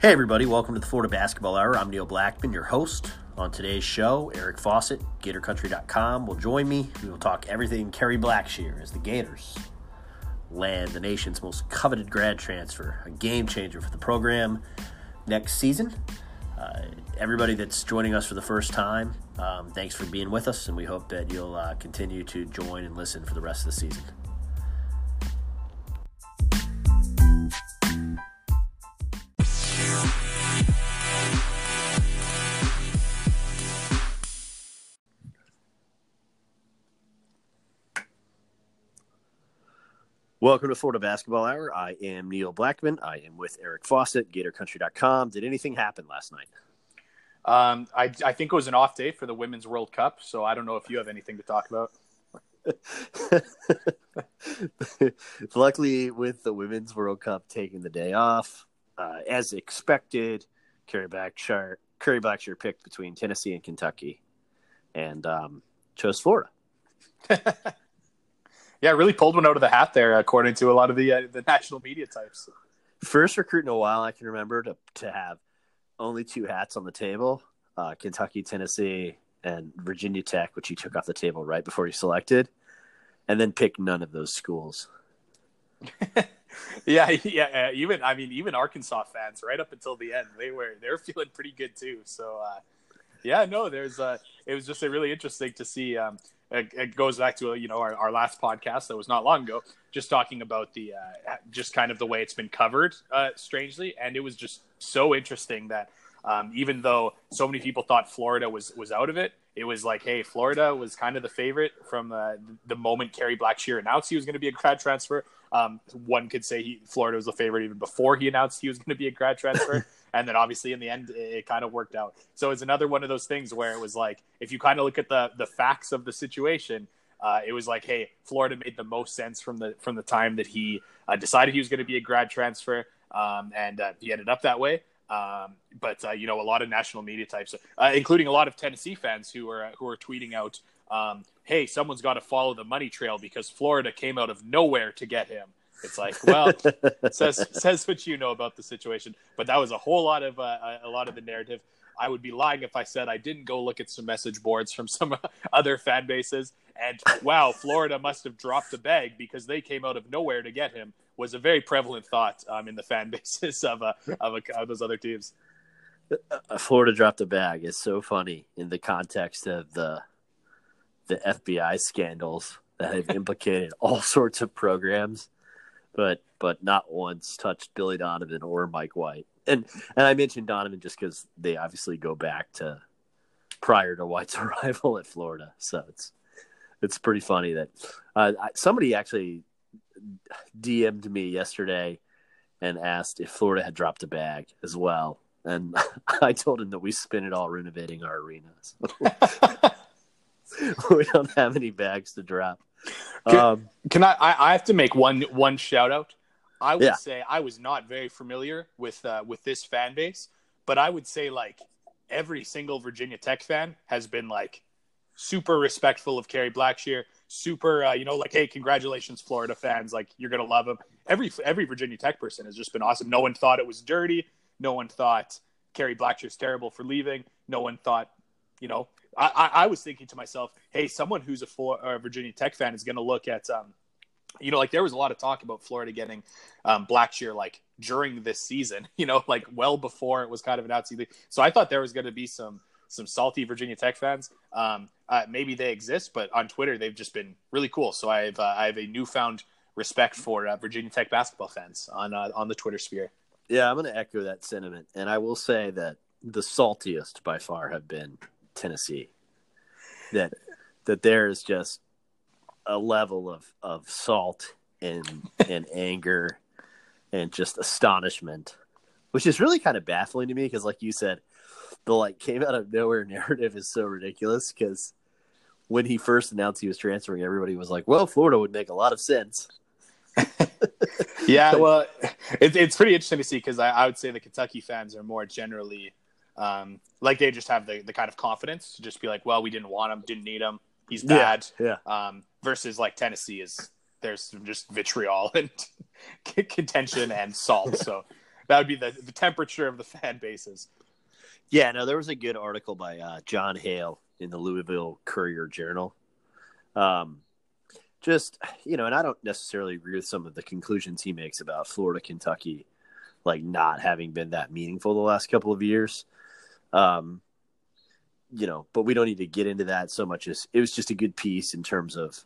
Hey, everybody, welcome to the Florida Basketball Hour. I'm Neil Blackmon, your host. On today's show, Eric Fawcett, GatorCountry.com, will join me. We will talk everything Kerry Blackshear as the Gators land the nation's most coveted grad transfer, a game changer for the program next season. Uh, everybody that's joining us for the first time, um, thanks for being with us, and we hope that you'll uh, continue to join and listen for the rest of the season. Welcome to Florida Basketball Hour. I am Neil Blackmon. I am with Eric Fawcett, GatorCountry.com. Did anything happen last night? Um, I, I think it was an off day for the Women's World Cup, so I don't know if you have anything to talk about. Luckily, with the Women's World Cup taking the day off, uh, as expected, Kerry Blackshear, Kerry Blackshear picked between Tennessee and Kentucky and um, chose Florida. yeah, really pulled one out of the hat there, according to a lot of the uh, the national media types. First recruit in a while I can remember to to have only two hats on the table: uh, Kentucky, Tennessee, and Virginia Tech, which he took off the table right before he selected, and then picked none of those schools. yeah, yeah. Uh, even I mean, even Arkansas fans, right up until the end, they were they were feeling pretty good too. So, uh, yeah, no, there's uh, it was just a really interesting to see. Um, it, it, goes back to you know our, our last podcast that was not long ago, just talking about the uh, just kind of the way it's been covered, uh, strangely, and it was just so interesting that um, even though so many people thought Florida was was out of it, it was like, hey, Florida was kind of the favorite from uh, the moment Kerry Blackshear announced he was going to be a grad transfer. Um, one could say he, Florida was the favorite even before he announced he was going to be a grad transfer. and then obviously in the end, it, it kind of worked out. So it's another one of those things where it was like, if you kind of look at the the facts of the situation, uh, it was like, hey, Florida made the most sense from the from the time that he uh, decided he was going to be a grad transfer, um, and uh, he ended up that way. Um, but uh, you know, a lot of national media types, uh, including a lot of Tennessee fans who are who are tweeting out, um, "Hey, someone's got to follow the money trail because Florida came out of nowhere to get him." It's like, well, says says what you know about the situation. But that was a whole lot of uh, a lot of the narrative. I would be lying if I said I didn't go look at some message boards from some other fan bases. And wow, Florida must have dropped the bag because they came out of nowhere to get him. Was a very prevalent thought um, in the fan bases of uh, of, a, of those other teams. Uh, Florida dropped the bag is so funny in the context of the the FBI scandals that have implicated all sorts of programs but but not once touched Billy Donovan or Mike White. And and I mentioned Donovan just because they obviously go back to prior to White's arrival at Florida, so it's it's pretty funny that uh, somebody actually DM'd me yesterday and asked if Florida had dropped a bag as well. And I told him that we spent it all renovating our arenas. we don't have any bags to drop. Can, um, can I, I? have to make one one shout out. I would yeah. say I was not very familiar with uh, with this fan base, but I would say like every single Virginia Tech fan has been like super respectful of Kerry Blackshear. Super, uh, you know, like hey, congratulations, Florida fans! Like you're gonna love them Every every Virginia Tech person has just been awesome. No one thought it was dirty. No one thought Kerry Blackshear's terrible for leaving. No one thought, you know, I, I, was thinking to myself, hey, someone who's a, for, a Virginia Tech fan is to look at, um, you know, like there was a lot of talk about Florida getting um, Blackshear like during this season, you know, like well before it was kind of announced. So I thought there was to be some some salty Virginia Tech fans. Um, uh, maybe they exist, but on Twitter they've just been really cool. So I have uh, I have a newfound respect for uh, Virginia Tech basketball fans on uh, on the Twitter sphere. Yeah, I'm going to echo that sentiment, and I will say that the saltiest by far have been Tennessee. That that there is just a level of, of salt and and anger and just astonishment, which is really kind of baffling to me because, like you said, the like came out of nowhere narrative is so ridiculous because when he first announced he was transferring, everybody was like, "Well, Florida would make a lot of sense." yeah, well, it, it's pretty interesting to see because I, I, would say the Kentucky fans are more generally um, like they just have the, the kind of confidence to just be like, well, we didn't want him, didn't need him, he's bad. Yeah. yeah. Um, versus like Tennessee is there's just vitriol and contention and salt. So that would be the, the temperature of the fan bases. Yeah, no, there was a good article by uh, Jon Hale in the Louisville Courier Journal. Um, just you know, and I don't necessarily agree with some of the conclusions he makes about Florida, Kentucky, like not having been that meaningful the last couple of years. Um, you know, but we don't need to get into that so much as it was just a good piece in terms of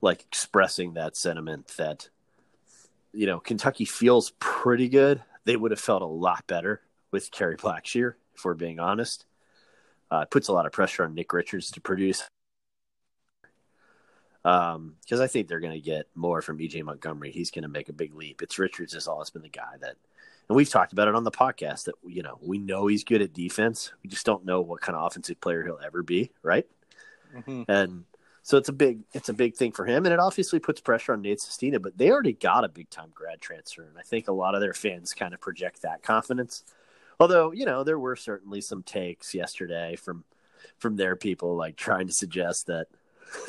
like expressing that sentiment that you know Kentucky feels pretty good. They would have felt a lot better with Kerry Blackshear, if we're being honest. Uh, it puts a lot of pressure on Nick Richards to produce because um, I think they're going to get more from EJ Montgomery. He's going to make a big leap. It's Richards has always been the guy that, and we've talked about it on the podcast that you know we know he's good at defense. We just don't know what kind of offensive player he'll ever be, right? Mm-hmm. And so it's a big it's a big thing for him, and it obviously puts pressure on Nate Sestina. But they already got a big time grad transfer, and I think a lot of their fans kind of project that confidence. Although you know there were certainly some takes yesterday from from their people like trying to suggest that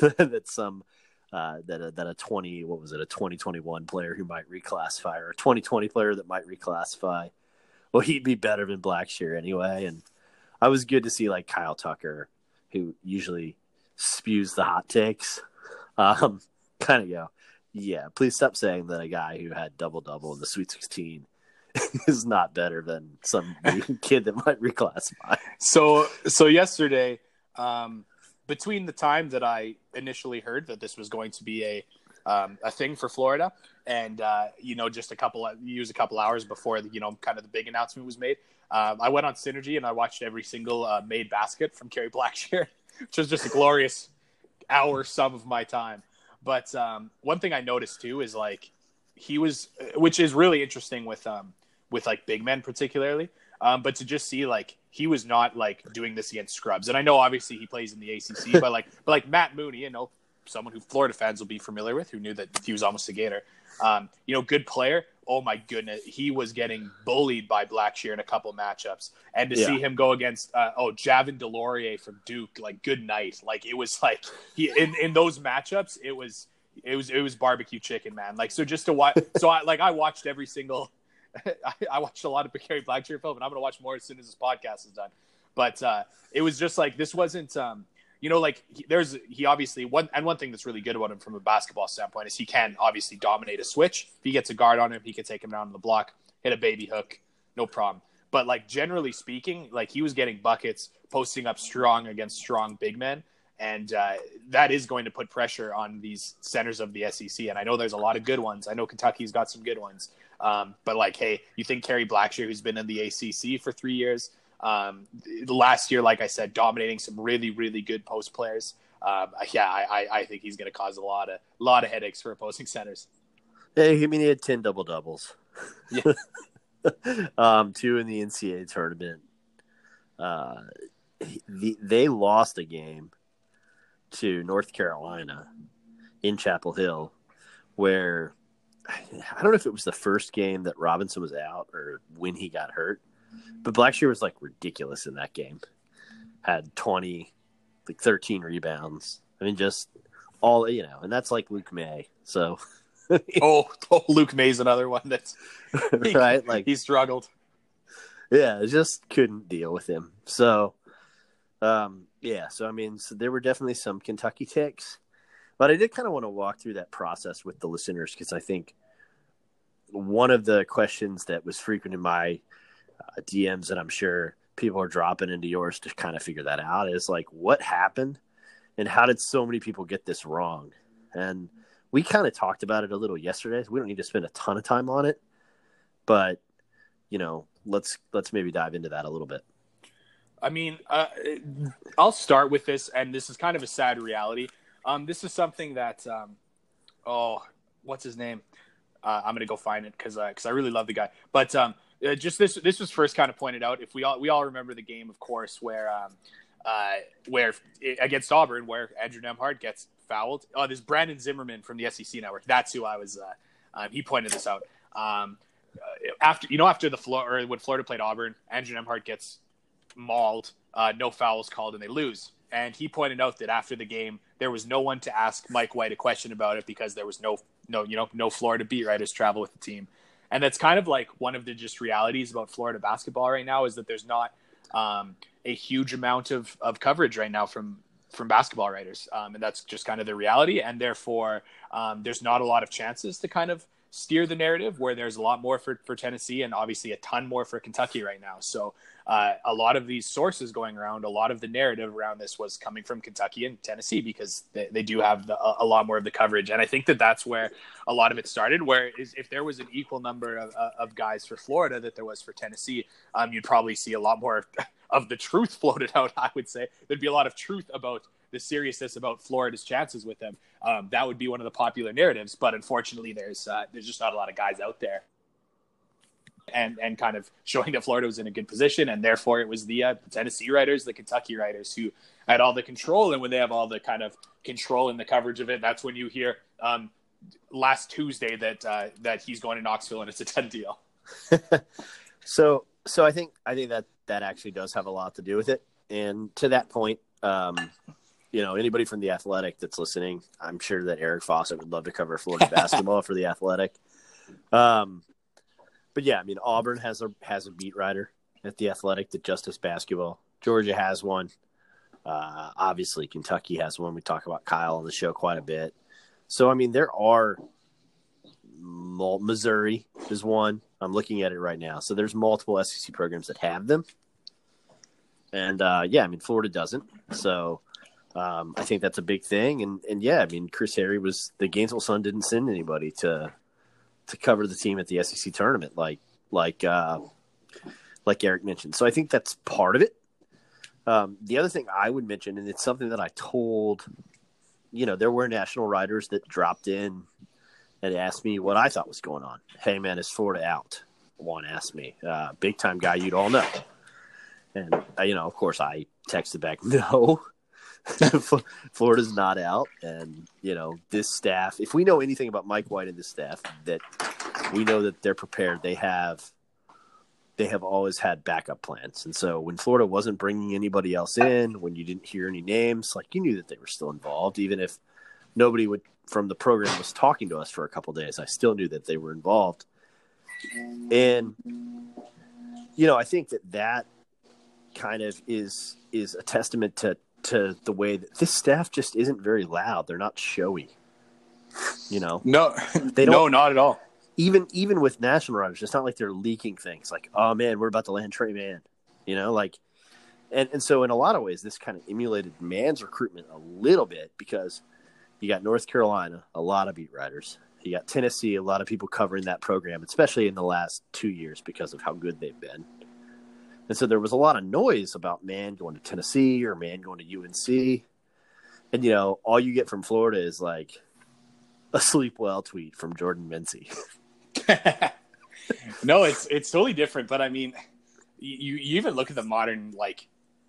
that some uh, that a, that a twenty what was it a twenty twenty one player who might reclassify or a twenty twenty player that might reclassify. Well, he'd be better than Blackshear anyway, and I was good to see like Kyle Tucker, who usually spews the hot takes, um, kind of go, yeah, please stop saying that a guy who had double double in the Sweet Sixteen is not better than some kid that might reclassify. So, so yesterday, um, between the time that I initially heard that this was going to be a um, a thing for Florida, and uh, you know, just a couple of, use a couple hours before you know, kind of the big announcement was made. Um, I went on Synergy and I watched every single uh, made basket from Kerry Blackshear, which was just a glorious hour sum of my time. But um, one thing I noticed too is like he was, which is really interesting with um, with like big men particularly. Um, but to just see like he was not like doing this against scrubs, and I know obviously he plays in the ACC, but like but like Matt Mooney, you know, someone who Florida fans will be familiar with, who knew that he was almost a Gator. Um, you know, good player. Oh my goodness, he was getting bullied by Blackshear in a couple matchups, and to yeah. see him go against uh, oh Javin DeLaurier from Duke, like good night. Like it was like he in in those matchups, it was it was it was barbecue chicken, man. Like so, just to watch. so I like I watched every single I, I, watched a lot of Kerry Blackshear film, and I'm going to watch more as soon as this podcast is done. But uh, it was just like this wasn't, um, you know, like he, there's he obviously one and one thing that's really good about him from a basketball standpoint is he can obviously dominate a switch. If he gets a guard on him, he can take him down to the block, hit a baby hook, no problem. But like generally speaking, like he was getting buckets, posting up strong against strong big men and uh, that is going to put pressure on these centers of the SEC. And I know there's a lot of good ones. I know Kentucky's got some good ones, um, but like, hey, you think Kerry Blackshear, who's been in the ACC for three years, um, last year, like I said, dominating some really, really good post players. Um, yeah, I, I, think he's going to cause a lot of, lot of headaches for opposing centers. Yeah, I mean, he had ten double doubles. Yeah. um, two in the NCAA tournament. Uh, the, they lost a game to North Carolina in Chapel Hill, where I don't know if it was the first game that Robinson was out or when he got hurt, but Blackshear was like ridiculous in that game. Had 20, like 13 rebounds. I mean, just all, you know, and that's like Luke Maye. So. oh, oh, Luke Maye's another one that's right. Like he struggled. Yeah, just couldn't deal with him. So, um, yeah. So I mean, so there were definitely some Kentucky ticks. But I did kind of want to walk through that process with the listeners because I think one of the questions that was frequent in my uh, DMs, and I'm sure people are dropping into yours to kind of figure that out, is like, what happened and how did so many people get this wrong? And we kind of talked about it a little yesterday. So we don't need to spend a ton of time on it, but you know, let's let's maybe dive into that a little bit. I mean, uh, I'll start with this, and this is kind of a sad reality. Um, this is something that, um, oh, what's his name? Uh, I'm gonna go find it because because uh, I really love the guy. But um, uh, just this this was first kind of pointed out. If we all we all remember the game, of course, where um, uh, where against Auburn, where Andrew Nembhard gets fouled. Oh, there's Brandon Zimmerman from the SEC Network. That's who I was. Uh, um, he pointed this out. Um, after you know, after the Florida or when Florida played Auburn, Andrew Nembhard gets mauled. Uh, no fouls called, and they lose. And he pointed out that after the game, there was no one to ask Mike White a question about it because there was no, no, you know, no Florida beat writers travel with the team. and that's kind of like one of the just realities about Florida basketball right now is that there's not um, a huge amount of of coverage right now from from basketball writers, um, and that's just kind of the reality. And therefore, um, there's not a lot of chances to kind of steer the narrative where there's a lot more for, for Tennessee and obviously a ton more for Kentucky right now. So uh, a lot of these sources going around, a lot of the narrative around this was coming from Kentucky and Tennessee because they, they do have the, a, a, lot more of the coverage. And I think that that's where a lot of it started, where is, if there was an equal number of, of guys for Florida that there was for Tennessee, um, you'd probably see a lot more of the truth floated out, I would say. There'd be a lot of truth about the seriousness about Florida's chances with them. Um, that would be one of the popular narratives, but unfortunately, there's uh, there's just not a lot of guys out there, and and kind of showing that Florida was in a good position, and therefore it was the uh, Tennessee writers, the Kentucky writers who had all the control, and when they have all the kind of control in the coverage of it, that's when you hear um, last Tuesday that uh, that he's going to Knoxville and it's a ten deal. so so I think I think that that actually does have a lot to do with it, and to that point. Um, you know, anybody from the Athletic that's listening, I'm sure that Eric Fawcett would love to cover Florida basketball for the Athletic. Um, but yeah, I mean, Auburn has a has a beat writer at the Athletic that just does basketball. Georgia has one. Uh, obviously, Kentucky has one. We talk about Kyle on the show quite a bit. So, I mean, there are Missouri is one. I'm looking at it right now. So there's multiple SEC programs that have them, and uh, yeah, I mean, Florida doesn't. So um, I think that's a big thing. And and yeah, I mean, Chris Harry was the Gainesville Sun didn't send anybody to to cover the team at the SEC tournament, like like uh, like Eric mentioned. So I think that's part of it. Um, the other thing I would mention, and it's something that I told, you know, there were national writers that dropped in and asked me what I thought was going on. Hey, man, is Florida out? One asked me, uh, big time guy you'd all know. And, uh, you know, of course, I texted back, no. Florida's not out, and you know this staff. If we know anything about Mike White and this staff, that we know that they're prepared. They have they have always had backup plans, and so when Florida wasn't bringing anybody else in, when you didn't hear any names, like you knew that they were still involved, even if nobody would from the program was talking to us for a couple days. I still knew that they were involved, and you know I think that that kind of is is a testament to to the way that this staff just isn't very loud. They're not showy. You know, no, they don't. No, not at all. Even even with national writers, it's not like they're leaking things like, "Oh man, we're about to land Tre Mann." You know, like, and and so in a lot of ways, this kind of emulated Mann's recruitment a little bit because you got North Carolina, a lot of beat writers. You got Tennessee, a lot of people covering that program, especially in the last two years because of how good they've been. And so there was a lot of noise about Mann going to Tennessee or Mann going to UNC. And, you know, all you get from Florida is like a sleep well tweet from Jordan Mincy. no, it's it's totally different. But I mean, you, you even look at the modern like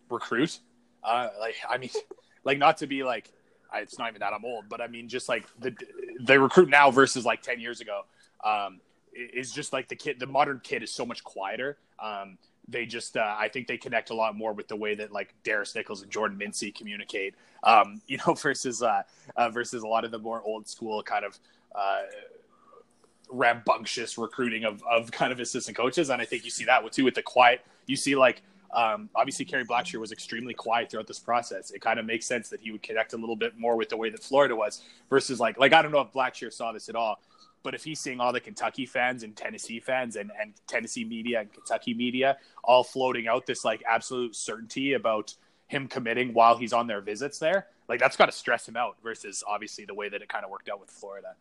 recruit. Uh, like I mean, like not to be like it's not even that I'm old, but I mean just like the the recruit now versus like ten years ago um, is just like the kid. The modern kid is so much quieter. Um, they just uh, I think they connect a lot more with the way that like Darris Nichols and Jordan Mincy communicate, um, you know, versus uh, uh, versus a lot of the more old school kind of uh, rambunctious recruiting of of kind of assistant coaches, and I think you see that with too with the quiet. You see like. Um, obviously, Kerry Blackshear was extremely quiet throughout this process. It kind of makes sense that he would connect a little bit more with the way that Florida was versus like like I don't know if Blackshear saw this at all, but if he's seeing all the Kentucky fans and Tennessee fans and, and Tennessee media and Kentucky media all floating out this like absolute certainty about him committing while he's on their visits there, like that's got to stress him out versus obviously the way that it kind of worked out with Florida.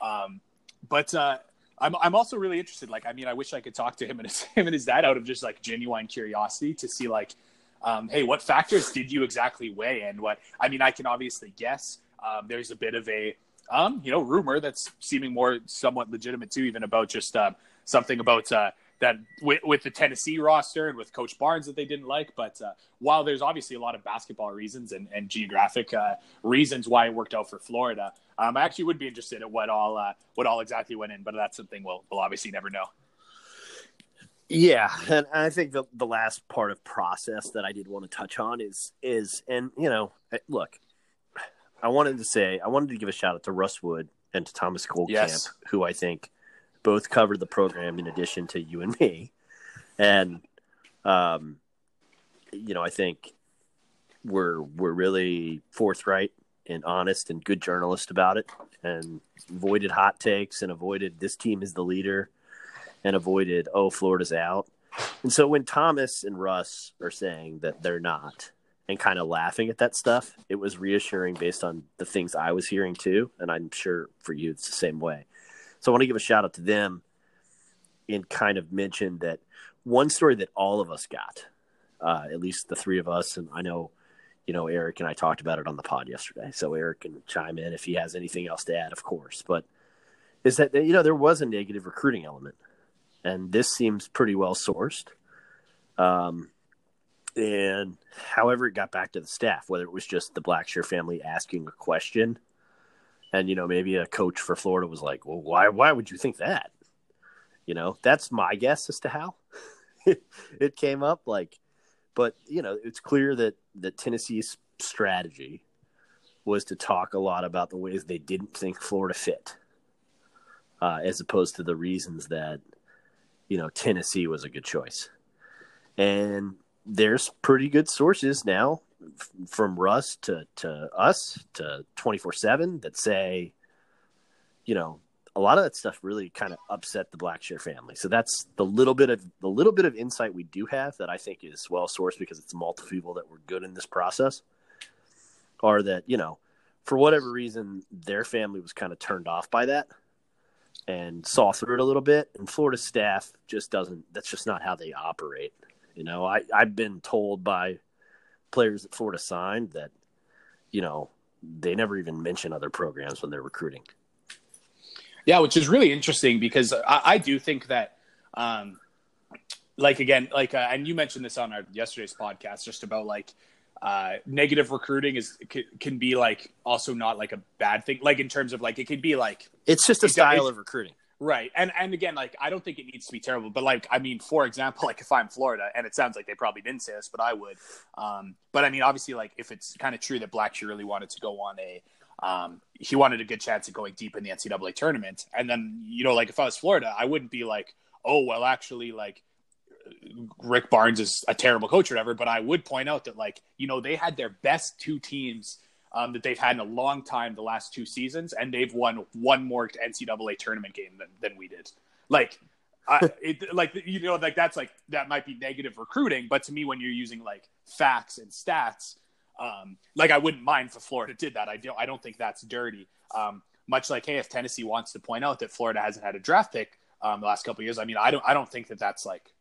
Um, but uh, I'm I'm also really interested. Like, I mean, I wish I could talk to him and his, him and his dad out of just like genuine curiosity to see like, um, hey, what factors did you exactly weigh? And what I mean, I can obviously guess. Um, there's a bit of a um, you know, rumor that's seeming more somewhat legitimate too, even about just uh, something about uh, that with, with, the Tennessee roster and with Coach Barnes that they didn't like. But uh, while there's obviously a lot of basketball reasons and, and geographic uh, reasons why it worked out for Florida, um, I actually would be interested at what all uh, what all exactly went in. But that's something we'll we'll obviously never know. Yeah, and I think the the last part of process that I did want to touch on is is and you know look I wanted to say I wanted to give a shout out to Russ Wood and to Thomas Goldkamp, yes. who I think both covered the program in addition to you and me, and um, you know, I think we're we're really forthright and honest and good journalist about it, and avoided hot takes and avoided this team is the leader, and avoided oh Florida's out. And so when Thomas and Russ are saying that they're not, and kind of laughing at that stuff, it was reassuring based on the things I was hearing too. And I'm sure for you, it's the same way. So I want to give a shout out to them and kind of mention that one story that all of us got, uh, at least the three of us, and I know, you know, Eric and I talked about it on the pod yesterday. So Eric can chime in if he has anything else to add, of course. But is that, you know, there was a negative recruiting element. And this seems pretty well sourced. Um, and however it got back to the staff, whether it was just the Blackshear family asking a question, and you know maybe a coach for Florida was like, "Well, why why would you think that?" You know, that's my guess as to how it came up. Like, but you know, it's clear that that Tennessee's strategy was to talk a lot about the ways they didn't think Florida fit, uh, as opposed to the reasons that you know Tennessee was a good choice. And there's pretty good sources now from Russ to, to us to 24 7 that say, you know, a lot of that stuff really kind of upset the Blackshear family. So that's the little bit of the little bit of insight we do have that I think is well sourced because it's multiple people that were good in this process. Are that, you know, for whatever reason, their family was kind of turned off by that and saw through it a little bit. And Florida staff just doesn't, that's just not how they operate. You know, I, I've been told by players that Florida signed that, you know, they never even mention other programs when they're recruiting. Yeah, which is really interesting because I, I do think that, um, like again, like, uh, and you mentioned this on our yesterday's podcast, just about like uh, negative recruiting is can, can, be like also not like a bad thing. Like in terms of like it could be like it's just a style of recruiting. Right. And and again, like I don't think it needs to be terrible, but like I mean, for example, like if I'm Florida, and it sounds like they probably didn't say this, but I would. Um, but I mean, obviously, like if it's kind of true that Blackshear really wanted to go on a, um, he wanted a good chance at going deep in the NCAA tournament, and then you know, like if I was Florida, I wouldn't be like, oh well, actually, like Rick Barnes is a terrible coach or whatever, but I would point out that like you know they had their best two teams um, that they've had in a long time the last two seasons, and they've won one more NCAA tournament game than, than we did. Like, I, it, like you know, like that's like that might be negative recruiting, but to me, when you're using like facts and stats, um, like I wouldn't mind if Florida did that. I don't, I don't think that's dirty. Um, much like, hey, if Tennessee wants to point out that Florida hasn't had a draft pick um, the last couple years, I mean, I don't, I don't think that that's like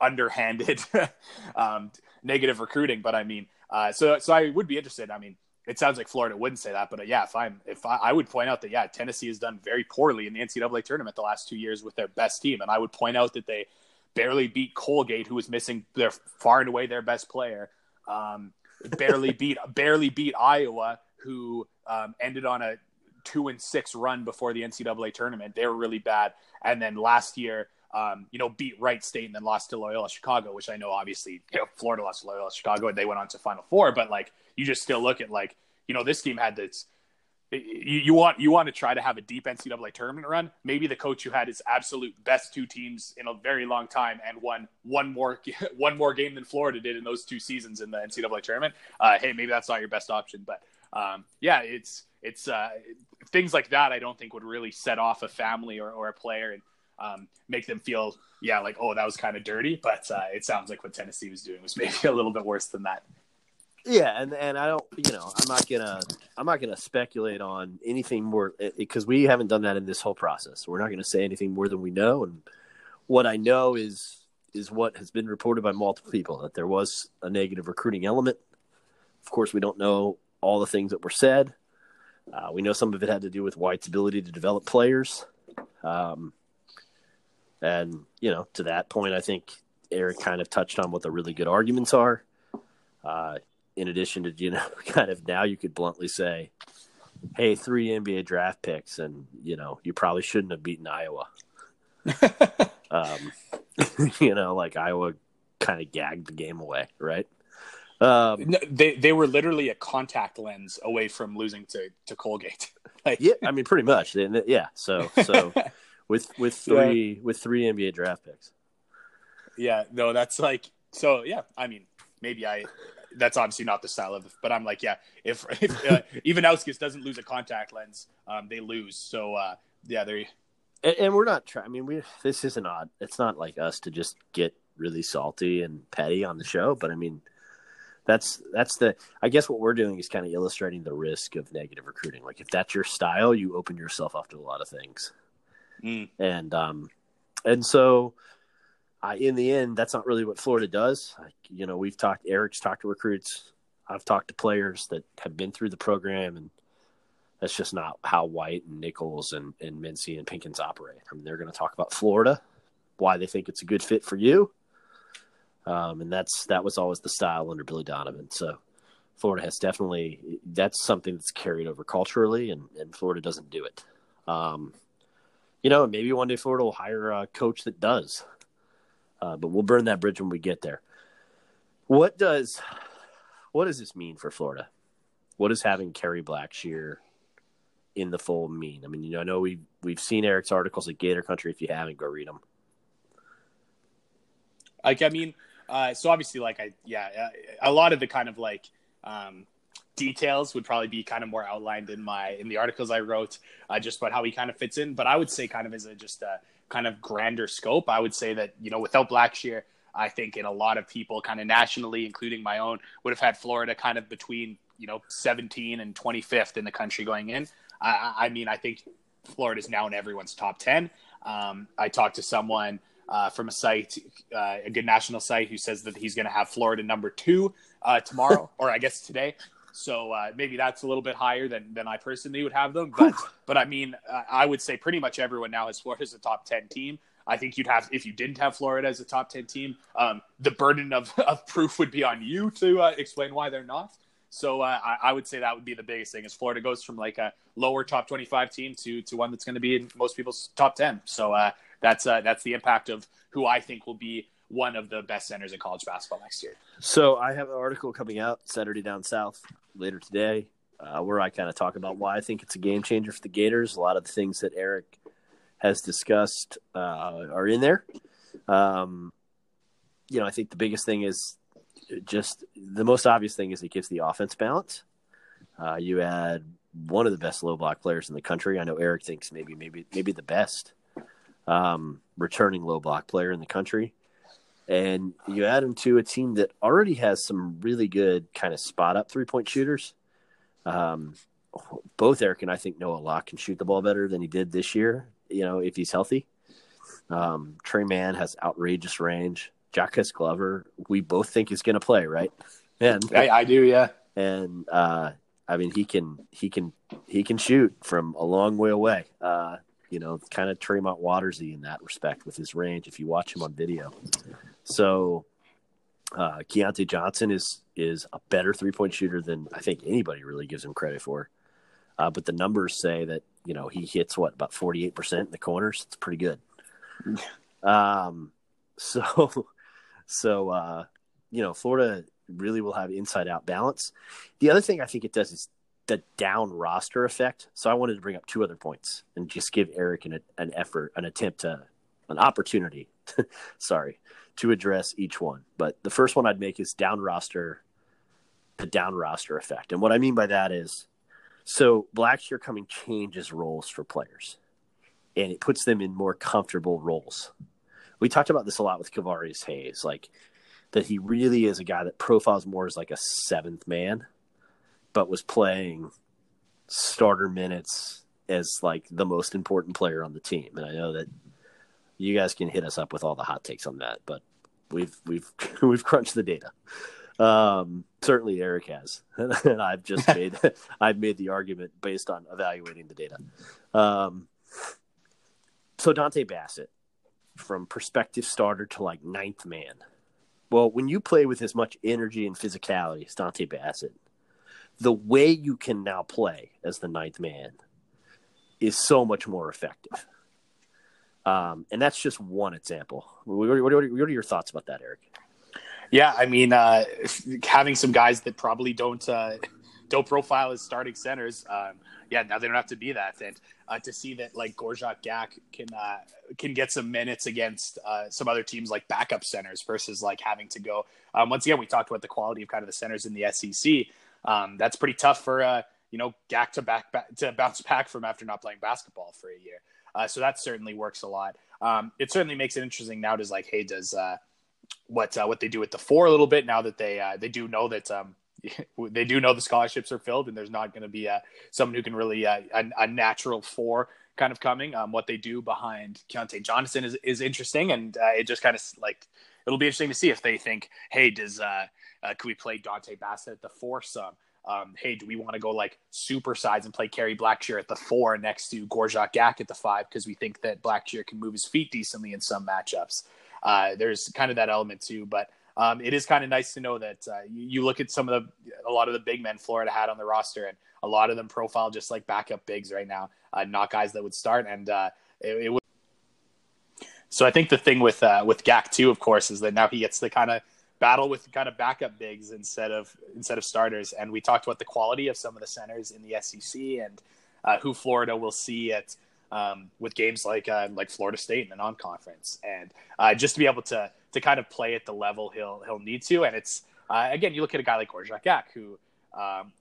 underhanded um, negative recruiting. But I mean, uh, so so I would be interested. I mean, it sounds like Florida wouldn't say that, but uh, yeah, if I'm if I, I, would point out that yeah, Tennessee has done very poorly in the NCAA tournament the last two years with their best team, and I would point out that they barely beat Colgate, who was missing their far and away their best player. Um, barely beat barely beat Iowa, who um, ended on a two and six run before the NCAA tournament. They were really bad, and then last year. Um, you know, beat Wright State and then lost to Loyola Chicago, which I know obviously you know, Florida lost to Loyola Chicago and they went on to Final Four, but like you just still look at like you know this team had this. You, you want you want to try to have a deep NCAA tournament run. Maybe the coach who had his absolute best two teams in a very long time and won one more one more game than Florida did in those two seasons in the NCAA tournament. Uh, hey, maybe that's not your best option, but um, yeah, it's it's uh, things like that. I don't think would really set off a family or, or a player and um, make them feel yeah like oh that was kind of dirty. But uh, it sounds like what Tennessee was doing was maybe a little bit worse than that. Yeah, and and I don't, you know, I'm not gonna, I'm not gonna speculate on anything more because we haven't done that in this whole process. We're not gonna say anything more than we know, and what I know is is what has been reported by multiple people that there was a negative recruiting element. Of course, we don't know all the things that were said. Uh, we know some of it had to do with White's ability to develop players, um, and you know, to that point, I think Eric kind of touched on what the really good arguments are. Uh, in addition to you know kind of now you could bluntly say hey three nba draft picks and you know you probably shouldn't have beaten iowa um, you know like iowa kind of gagged the game away right um, no, they they were literally a contact lens away from losing to to colgate like, yeah i mean pretty much yeah so so with with three yeah. with three NBA draft picks. Yeah, no, that's like so. Yeah, I mean, maybe I. That's obviously not the style of, but I'm like, yeah, if, if uh, Ivanauskas doesn't lose a contact lens, um, they lose. So uh, yeah, they. And, and we're not trying. I mean, we this isn't odd. It's not like us to just get really salty and petty on the show, but I mean, that's that's the I guess what we're doing is kind of illustrating the risk of negative recruiting. Like if that's your style, you open yourself up to a lot of things. Mm. And um and so I, in the end, that's not really what Florida does. Like, you know, we've talked. Eric's talked to recruits. I've talked to players that have been through the program, and that's just not how White and Nichols and and Mincy and Pinkins operate. I mean, they're going to talk about Florida, why they think it's a good fit for you, um, and that's that was always the style under Billy Donovan. So Florida has definitely that's something that's carried over culturally, and, and Florida doesn't do it. Um, you know, maybe one day Florida will hire a coach that does, uh, but we'll burn that bridge when we get there. What does what does this mean for Florida? What does having Kerry Blackshear in the fold mean? I mean, you know, I know we've we've seen Eric's articles at Gator Country. If you haven't, go read them. Like, I mean, uh, so obviously, like I yeah, a lot of the kind of like um, details would probably be kind of more outlined in my in the articles I wrote, uh, just about how he kind of fits in. But I would say, kind of as a just a kind of grander scope, I would say that you know without Blackshear, I think in a lot of people, kind of nationally, including my own, would have had Florida kind of between you know 17 and 25th in the country going in. I, I mean, I think Florida is now in everyone's top 10. Um, I talked to someone uh, from a site, uh, a good national site, who says that he's going to have Florida number two uh, tomorrow, or I guess today. So uh, maybe that's a little bit higher than, than I personally would have them. But but I mean, I would say pretty much everyone now has Florida as a top ten team. I think you'd have if you didn't have Florida as a top ten team, um, the burden of, of proof would be on you to uh, explain why they're not. So uh, I, I, would say that would be the biggest thing is Florida goes from like a lower top 25 team to to one that's going to be in most people's top 10. So uh, that's uh, that's the impact of who I think will be one of the best centers in college basketball next year. So I have an article coming out Saturday down south later today, uh, where I kind of talk about why I think it's a game changer for the Gators. A lot of the things that Eric has discussed uh, are in there. Um, you know, I think the biggest thing is just the most obvious thing is it gives the offense balance. Uh, you add one of the best low block players in the country. I know Eric thinks maybe maybe maybe the best um, returning low block player in the country. And you add him to a team that already has some really good kind of spot up three point shooters. Um, both Eric and I think Noah Locke can shoot the ball better than he did this year, you know, if he's healthy. Um, Tre Mann has outrageous range. Jacques Glover, we both think is going to play, right? And I, I do, yeah. And uh, I mean, he can he can he can shoot from a long way away. Uh, you know, kind of Tremont Watersy in that respect with his range. If you watch him on video, so uh, Keyontae Johnson is is a better three point shooter than I think anybody really gives him credit for. Uh, but the numbers say that you know he hits what about forty eight percent in the corners. It's pretty good. Um, so so uh, you know Florida really will have inside out balance. The other thing I think it does is the down roster effect. So I wanted to bring up two other points and just give Eric an, an effort, an attempt to, an opportunity, sorry, to address each one. But the first one I'd make is down roster, the down roster effect. And what I mean by that is, so Blackshear coming changes roles for players, and it puts them in more comfortable roles. We talked about this a lot with Kevarrius Hayes, like that he really is a guy that profiles more as like a seventh man but was playing starter minutes as like the most important player on the team. And I know that you guys can hit us up with all the hot takes on that, but we've we've we've crunched the data. Um, certainly Eric has, and I've just made I've made the argument based on evaluating the data. Um, so Dontay Bassett, from prospective starter to like ninth man. Well, when you play with as much energy and physicality as Dontay Bassett, the way you can now play as the ninth man is so much more effective. Um, and that's just one example. What are, what, what are, your thoughts about that, Eric? Yeah, I mean, uh, having some guys that probably don't uh, don't profile as starting centers. Um, yeah, now they don't have to be that. And uh, to see that like Gorjok Gak can uh, can get some minutes against uh, some other teams like backup centers versus like having to go. Um, once again, we talked about the quality of kind of the centers in the SEC. Um, that's pretty tough for uh, you know Gak to back, back to bounce back from after not playing basketball for a year. Uh, so that certainly works a lot. Um, it certainly makes it interesting now. Does like, hey, does uh, what uh, what they do with the four a little bit now that they uh, they do know that um, they do know the scholarships are filled and there's not going to be uh, someone who can really uh, a, a, natural four kind of coming. Um, what they do behind Keyontae Johnson is is interesting, and it just kind of like it'll be interesting to see if they think, hey, does uh, uh, can we play Dontay Bassett at the four some? Um, hey, do we want to go like super sides and play Kerry Blackshear at the four next to Gorjok Gak at the five because we think that Blackshear can move his feet decently in some matchups. Uh, there's kind of that element too, but um, it is kind of nice to know that uh, you, you, look at some of the a lot of the big men Florida had on the roster, and a lot of them profile just like backup bigs right now, uh, not guys that would start, and uh, it, it, would. So I think the thing with uh, with Gak too, of course, is that now he gets to kind of battle with kind of backup bigs instead of instead of starters, and we talked about the quality of some of the centers in the SEC and uh, who Florida will see at um, with games like uh, like Florida State in the non-conference, and uh, just to be able to to kind of play at the level he'll he'll need to. And it's uh, again, you look at a guy like Gorjok Gak, who um,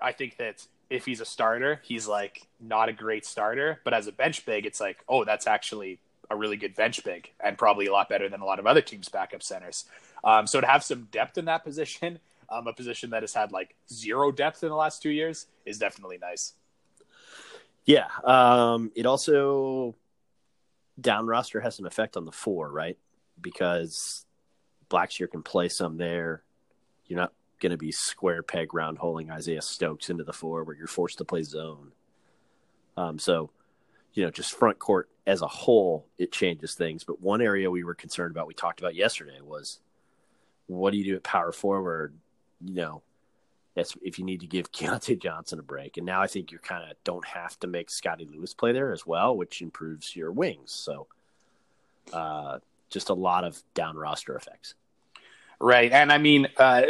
I think that if he's a starter, he's like not a great starter, but as a bench big, it's like oh, that's actually a really good bench big and probably a lot better than a lot of other teams' backup centers. Um, so to have some depth in that position, um, a position that has had like zero depth in the last two years, is definitely nice. Yeah. Um, it also down roster has an effect on the four, right? Because Blackshear can play some there. You're not going to be square peg round holing Isaiah Stokes into the four where you're forced to play zone. Um, so, you know, just front court as a whole, it changes things. But one area we were concerned about, we talked about yesterday, was what do you do at power forward? You know, that's if you need to give Keyontae Johnson a break. And now I think you kind of don't have to make Scottie Lewis play there as well, which improves your wings. So uh, just a lot of down roster effects. Right. And I mean, uh,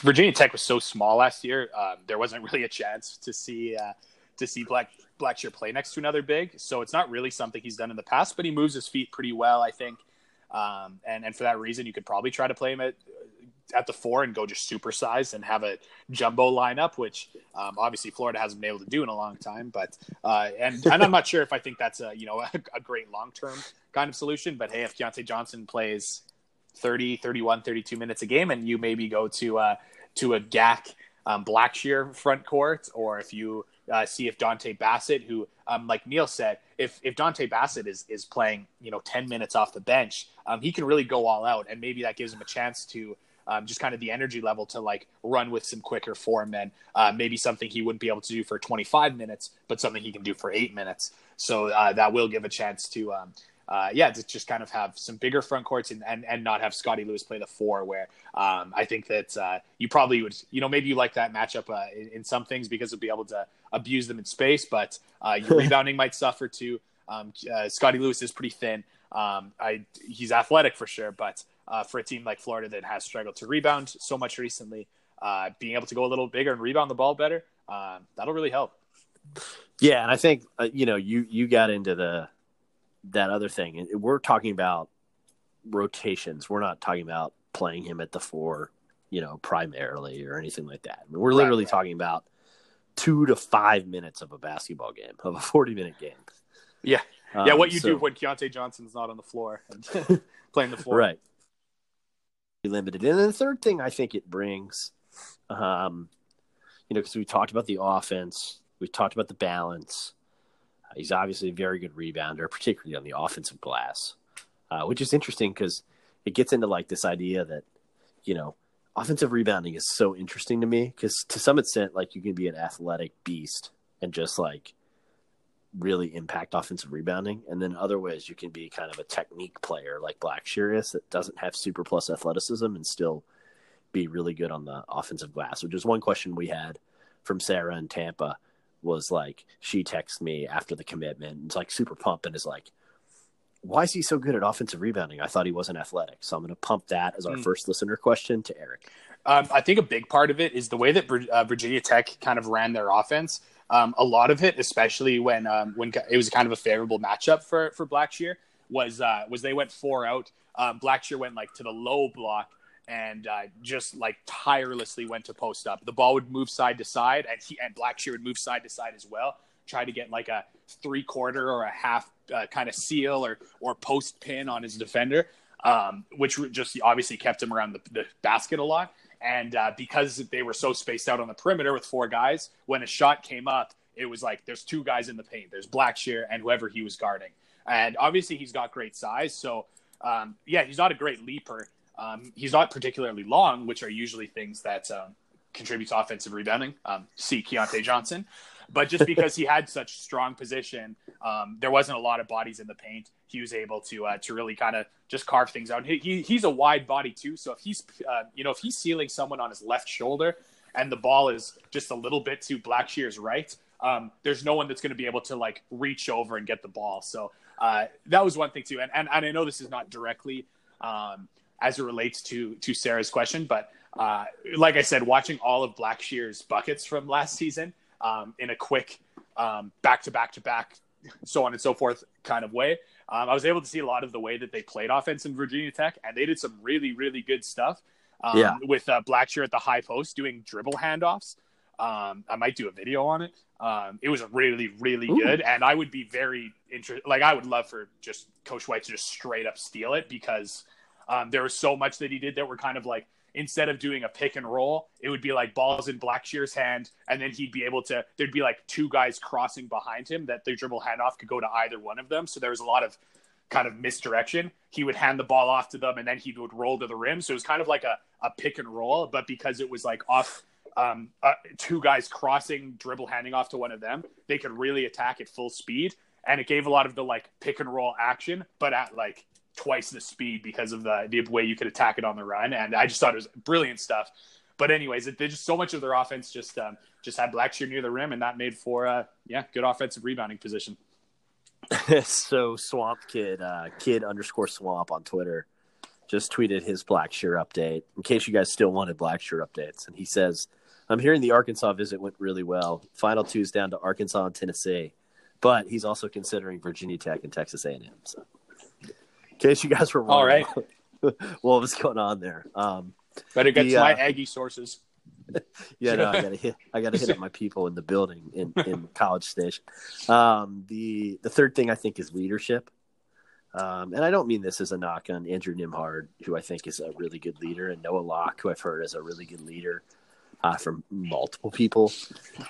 Virginia Tech was so small last year. Um, there wasn't really a chance to see, uh, to see Black Blackshear play next to another big. So it's not really something he's done in the past, but he moves his feet pretty well, I think. Um, and, and for that reason, you could probably try to play him at at the four and go just super size and have a jumbo lineup, which um, obviously Florida hasn't been able to do in a long time. But uh, and and I'm not sure if I think that's a you know a, a great long term kind of solution. But hey, if Keyontae Johnson plays 30, 31, 32 minutes a game, and you maybe go to uh, to a Gak um, Blackshear front court, or if you uh, see if Dontay Bassett, who um, like Neil said, if if Dontay Bassett is is playing you know 10 minutes off the bench, um, he can really go all out, and maybe that gives him a chance to um, just kind of the energy level to like run with some quicker form and uh, maybe something he wouldn't be able to do for 25 minutes, but something he can do for eight minutes. So uh, that will give a chance to, um, uh, yeah, to just kind of have some bigger front courts and, and, and not have Scottie Lewis play the four, where um, I think that uh, you probably would, you know, maybe you like that matchup uh, in, in, some things because you'll be able to abuse them in space, but uh, your rebounding might suffer too. Um, Scottie Lewis is pretty thin. Um, I he's athletic for sure, but uh, for a team like Florida that has struggled to rebound so much recently, uh, being able to go a little bigger and rebound the ball better, uh, that'll really help. Yeah, and I think uh, you know you you got into the that other thing, and we're talking about rotations. We're not talking about playing him at the four, you know, primarily or anything like that. I mean, we're literally right, right. talking about two to five minutes of a basketball game, of a forty minute game. Yeah, yeah. Um, what you so, do when Keyontae Johnson's not on the floor and playing the floor, right? limited. And then the third thing I think it brings, um, you know, because we talked about the offense, we talked about the balance. Uh, he's obviously a very good rebounder, particularly on the offensive glass, uh, which is interesting because it gets into like this idea that, you know, offensive rebounding is so interesting to me because to some extent, like you can be an athletic beast and just like really impact offensive rebounding. And then other ways you can be kind of a technique player like Blackshear is that doesn't have super plus athleticism and still be really good on the offensive glass, which is one question we had from Sarah in Tampa was like she texted me after the commitment and it's like super pumped and is like why is he so good at offensive rebounding? I thought he wasn't athletic. So I'm going to pump that as our mm. first listener question to Eric. Um, I think a big part of it is the way that uh, Virginia Tech kind of ran their offense. Um, a lot of it, especially when um, when it was kind of a favorable matchup for for Blackshear, was uh, was they went four out. Um, Blackshear went like to the low block and uh, just like tirelessly went to post up. The ball would move side to side, and he and Blackshear would move side to side as well. Try to get like a three quarter or a half uh, kind of seal or or post pin on his defender, um, which just obviously kept him around the, the basket a lot. And uh, because they were so spaced out on the perimeter with four guys, when a shot came up, it was like there's two guys in the paint. There's Blackshear and whoever he was guarding. And obviously he's got great size, so um, yeah, he's not a great leaper, um, he's not particularly long, which are usually things that um, contribute to offensive rebounding. Um, see Keyontae Johnson. But just because he had such strong position, um, there wasn't a lot of bodies in the paint. He was able to uh, to really kind of just carve things out. He, he, he's a wide body too, so if he's uh, you know if he's sealing someone on his left shoulder and the ball is just a little bit to Blackshear's right, um, there's no one that's going to be able to like reach over and get the ball. So uh, that was one thing too. And, and and I know this is not directly um, as it relates to to Sarah's question. But uh, like I said, watching all of Blackshear's buckets from last season um, in a quick um, back to back to back, so on and so forth kind of way, um, I was able to see a lot of the way that they played offense in Virginia Tech, and they did some really really good stuff. Um, yeah. With uh, Blackshear at the high post doing dribble handoffs. Um, I might do a video on it. Um, it was really, really Ooh. good, and I would be very interested. Like, I would love for just Coach White to just straight up steal it because um, there was so much that he did that were kind of like instead of doing a pick and roll, it would be like balls in Blackshear's hand, and then he'd be able to. There'd be like two guys crossing behind him that the dribble handoff could go to either one of them. So there was a lot of kind of misdirection. He would hand the ball off to them, and then he would roll to the rim. So it was kind of like a, a pick and roll, but because it was like off. Um, uh, two guys crossing, dribble, handing off to one of them. They could really attack at full speed, and it gave a lot of the like pick and roll action, but at like twice the speed because of the the way you could attack it on the run. And I just thought it was brilliant stuff. But anyways, it, just so much of their offense just um, just had Blackshear near the rim, and that made for uh, yeah good offensive rebounding position. so Swamp Kid, uh, Kid underscore Swamp on Twitter, just tweeted his Blackshear update. In case you guys still wanted Blackshear updates, and he says, "I'm hearing the Arkansas visit went really well. Final two's down to Arkansas and Tennessee, but he's also considering Virginia Tech and Texas A&M." So in case you guys were wondering All right. what was going on there. Um, Better get the, to my uh, Aggie sources. yeah, no, I gotta hit. I gotta hit up my people in the building in, in College Station. Um, the the third thing I think is leadership, um, and I don't mean this as a knock on Andrew Nembhard, who I think is a really good leader, and Noah Locke, who I've heard is a really good leader uh, from multiple people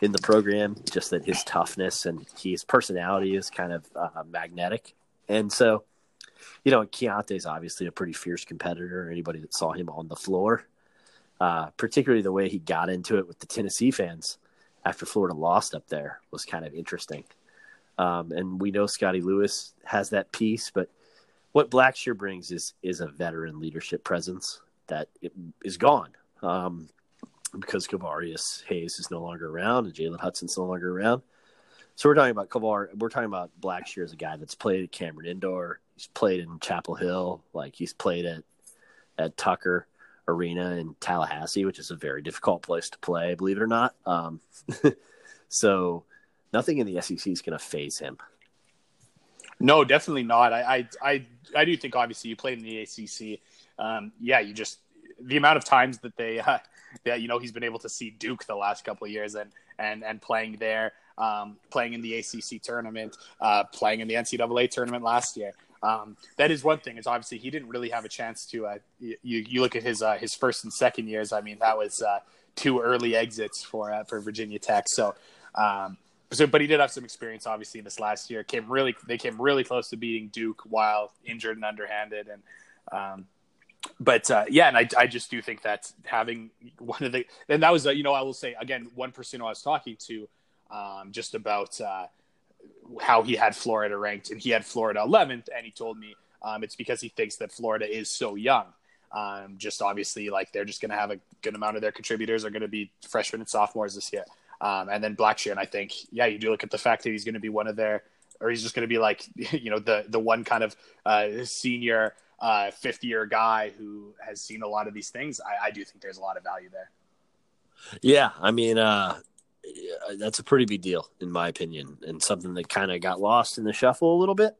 in the program. Just that his toughness and his personality is kind of uh, magnetic, and so you know, is obviously a pretty fierce competitor. Anybody that saw him on the floor, uh, particularly the way he got into it with the Tennessee fans after Florida lost up there, was kind of interesting. Um, and we know Scottie Lewis has that piece, but what Blackshear brings is is a veteran leadership presence that is gone um, because Kevarrius Hayes is no longer around and Jalen Hudson's no longer around. So we're talking about Kavar. We're talking about Blackshear as a guy that's played at Cameron Indoor. He's played in Chapel Hill. Like he's played at at Tucker Arena in Tallahassee, which is a very difficult place to play, believe it or not. Um, so nothing in the SEC is going to faze him. No, definitely not. I, I, I, I, do think obviously you played in the ACC. Um, yeah, you just the amount of times that they, uh, that you know, he's been able to see Duke the last couple of years and and and playing there um, playing in the ACC tournament, uh, playing in the NCAA tournament last year. Um, that is one thing. Is obviously he didn't really have a chance to. Uh, you you look at his uh, his first and second years. I mean, that was uh, two early exits for uh, for Virginia Tech. So, um, so, but he did have some experience, obviously, this last year. Came really, they came really close to beating Duke while injured and underhanded, and um, but uh, yeah, and I, I just do think that having one of the and that was uh, you know I will say again one person I was talking to um, just about how he had Florida ranked, and he had Florida 11th, and he told me um, it's because he thinks that Florida is so young. Um, just obviously, like they're just going to have a good amount of their contributors are going to be freshmen and sophomores this year. Um, and then Blackshear, I think, yeah, you do look at the fact that he's going to be one of their, or he's just going to be like, you know, the the one kind of uh, senior uh, fifth year guy who has seen a lot of these things, I, I do think there's a lot of value there. Yeah, I mean, uh, that's a pretty big deal in my opinion, and something that kind of got lost in the shuffle a little bit.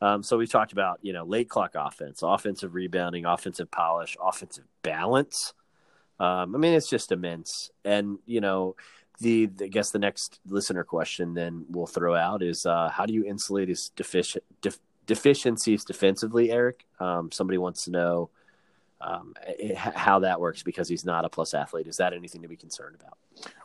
Um, so we talked about you know late clock offense, offensive rebounding, offensive polish, offensive balance. Um, I mean, it's just immense, and you know, the, the I guess the next listener question then we'll throw out is uh, how do you insulate his deficient def- deficiencies defensively, Eric? Um, somebody wants to know um, it, how that works because he's not a plus athlete. Is that anything to be concerned about?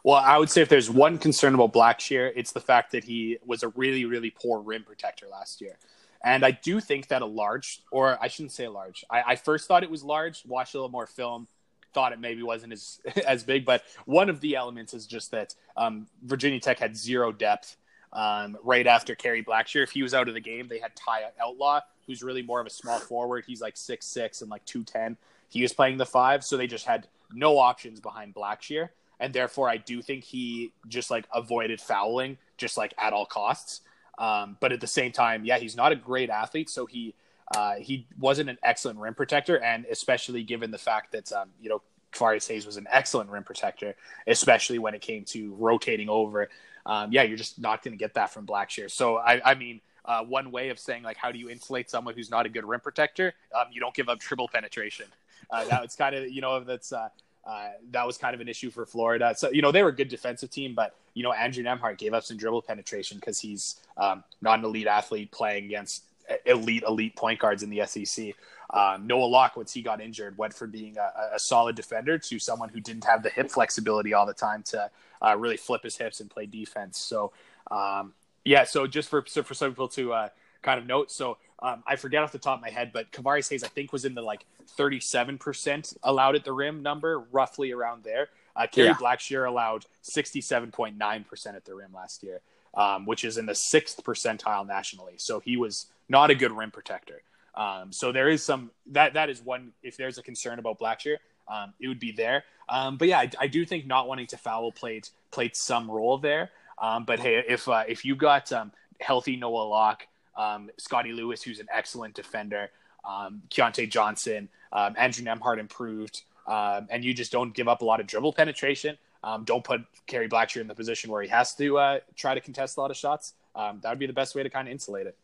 Well, I would say if there's one concern about Blackshear, it's the fact that he was a really, really poor rim protector last year. And I do think that a large, or I shouldn't say large, I, I first thought it was large, watched a little more film, thought it maybe wasn't as as big. But one of the elements is just that um, Virginia Tech had zero depth um, right after Kerry Blackshear. If he was out of the game, they had Ty Outlaw, who's really more of a small forward. He's like six six and like two ten. He was playing the five, so they just had no options behind Blackshear, and therefore I do think he just like avoided fouling just like at all costs. Um, but at the same time, yeah, he's not a great athlete, so he uh, he wasn't an excellent rim protector, and especially given the fact that um, you know Kevarrius Hayes was an excellent rim protector, especially when it came to rotating over. Um, yeah, you're just not going to get that from Blackshear. So I, I mean, uh, one way of saying like how do you insulate someone who's not a good rim protector? Um, you don't give up dribble penetration. Uh, that was kind of you know that's uh, uh, that was kind of an issue for Florida. So you know they were a good defensive team, but you know Andrew Nembhard gave up some dribble penetration because he's um, not an elite athlete playing against elite elite point guards in the SEC. Um, Noah Locke, once he got injured, went from being a, a, solid defender to someone who didn't have the hip flexibility all the time to uh, really flip his hips and play defense. So, um, yeah, so just for so for some people to uh, kind of note, so um, I forget off the top of my head, but Kevarrius Hayes I think was in the like 37% allowed at the rim number, roughly around there. Uh, Kerry yeah. Blackshear allowed 67.9% at the rim last year, um, which is in the sixth percentile nationally. So he was not a good rim protector. Um, so there is some that that is one. If there's a concern about Blackshear, um, it would be there. Um, but yeah, I, I, do think not wanting to foul played played some role there. Um, but hey, if uh, if you got um, healthy Noah Locke, um, Scottie Lewis, who's an excellent defender, um, Keyontae Johnson, Andrew Nembhard improved, and you just don't give up a lot of dribble penetration. don't put Kerry Blackshear in the position where he has to uh, try to contest a lot of shots. that would be the best way to kind of insulate it.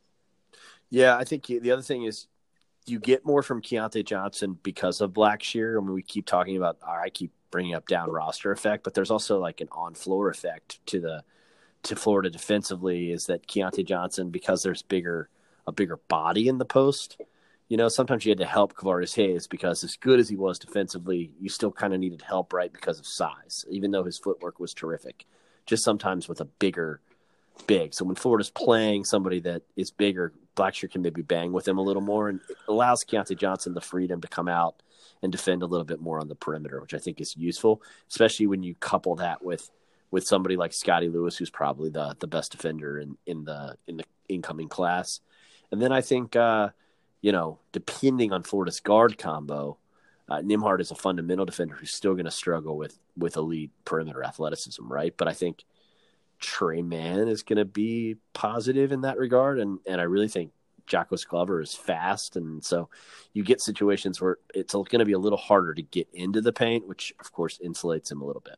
Yeah, I think the other thing is you get more from Keyontae Johnson because of Blackshear. I mean, we keep talking about, I keep bringing up down roster effect, but there's also like an on floor effect to the to Florida defensively. Is that Keyontae Johnson because there's bigger a bigger body in the post. You know, sometimes you had to help Kevarrius Hayes because as good as he was defensively, you still kind of needed help, right, because of size, even though his footwork was terrific. Just sometimes with a bigger big. So when Florida's playing somebody that is bigger, Blackshear can maybe bang with him a little more and allows Keyontae Johnson the freedom to come out and defend a little bit more on the perimeter, which I think is useful, especially when you couple that with with somebody like Scottie Lewis, who's probably the the best defender in, in the in the incoming class. And then I think uh, you know, depending on Florida's guard combo, uh, is a fundamental defender who's still going to struggle with with elite perimeter athleticism, right? But I think Tre Mann is going to be positive in that regard, and and I really think Jacquez Glover is fast, and so you get situations where it's going to be a little harder to get into the paint, which of course insulates him a little bit.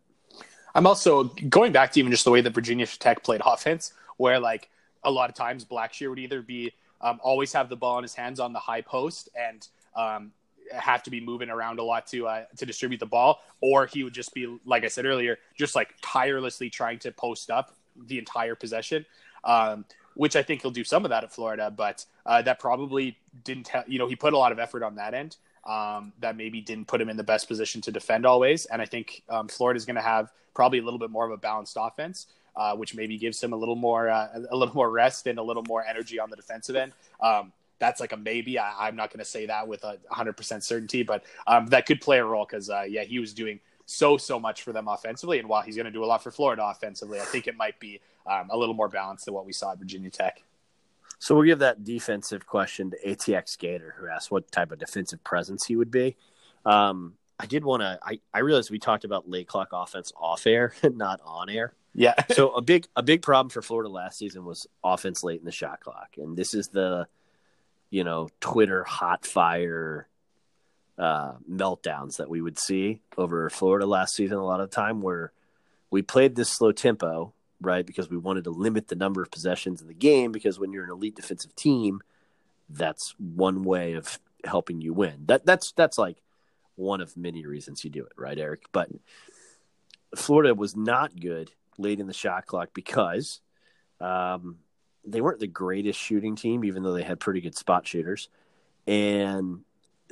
I'm also going back to even just the way that Virginia Tech played offense, where like a lot of times Blackshear would either be um, always have the ball in his hands on the high post and um, have to be moving around a lot to uh, to distribute the ball, or he would just be like I said earlier, just like tirelessly trying to post up the entire possession. Um, which I think he'll do some of that at Florida, but uh, that probably didn't. Ha- you know, he put a lot of effort on that end. Um, that maybe didn't put him in the best position to defend always. And I think um, Florida is going to have probably a little bit more of a balanced offense, uh, which maybe gives him a little more uh, a little more rest and a little more energy on the defensive end. Um, that's like a maybe. I, am not going to say that with a 100% certainty, but um, that could play a role because, uh, yeah, he was doing so, so much for them offensively. And while he's going to do a lot for Florida offensively, I think it might be um, a little more balanced than what we saw at Virginia Tech. So we'll give that defensive question to ATX Gator, who asked what type of defensive presence he would be. Um, I did want to. I, I realized we talked about late clock offense off air, not on air. Yeah. so a big a big problem for Florida last season was offense late in the shot clock, and this is the you know, Twitter hot fire uh, meltdowns that we would see over Florida last season a lot of time where we played this slow tempo, right? Because we wanted to limit the number of possessions in the game because when you're an elite defensive team, that's one way of helping you win. That that's that's like one of many reasons you do it, right, Eric? But Florida was not good late in the shot clock because um, they weren't the greatest shooting team, even though they had pretty good spot shooters, and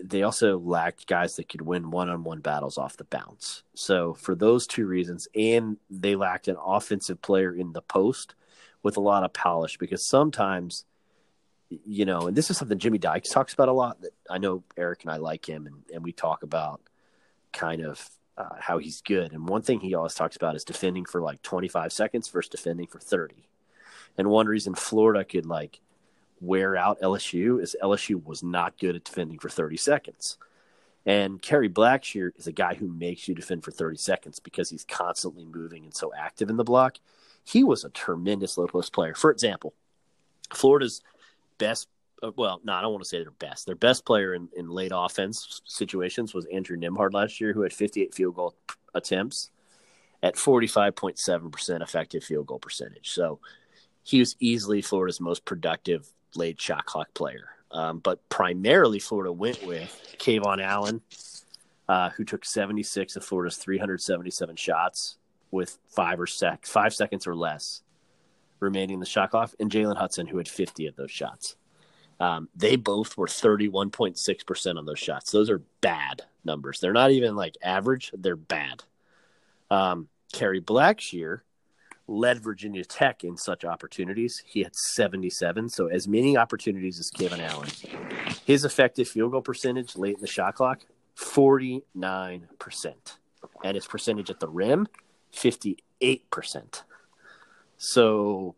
they also lacked guys that could win one-on-one battles off the bounce. So for those two reasons, and they lacked an offensive player in the post with a lot of polish because sometimes you know, and this is something Jimmy Dykes talks about a lot. That I know Eric and I like him, and, and we talk about kind of uh, how he's good. And one thing he always talks about is defending for like 25 seconds versus defending for 30. And one reason Florida could like wear out LSU is LSU was not good at defending for 30 seconds. And Kerry Blackshear is a guy who makes you defend for 30 seconds because he's constantly moving and so active in the block. He was a tremendous low post player. For example, Florida's best uh, well, no, I don't want to say their best. Their best player in, in late offense situations was Andrew Nembhard last year, who had 58 field goal attempts at 45.7% effective field goal percentage. So he was easily Florida's most productive late shot clock player. Um, but primarily, Florida went with KeVaughn Allen, uh, who took 76 of Florida's 377 shots with five or sec- five seconds or less remaining in the shot clock, and Jalen Hudson, who had 50 of those shots. Um, they both were 31.6% on those shots. Those are bad numbers. They're not even like average, they're bad. Um, Kerry Blackshear led Virginia Tech in such opportunities. He had 77, so as many opportunities as KeVaughn Allen. His effective field goal percentage late in the shot clock, 49%. And his percentage at the rim, 58%. So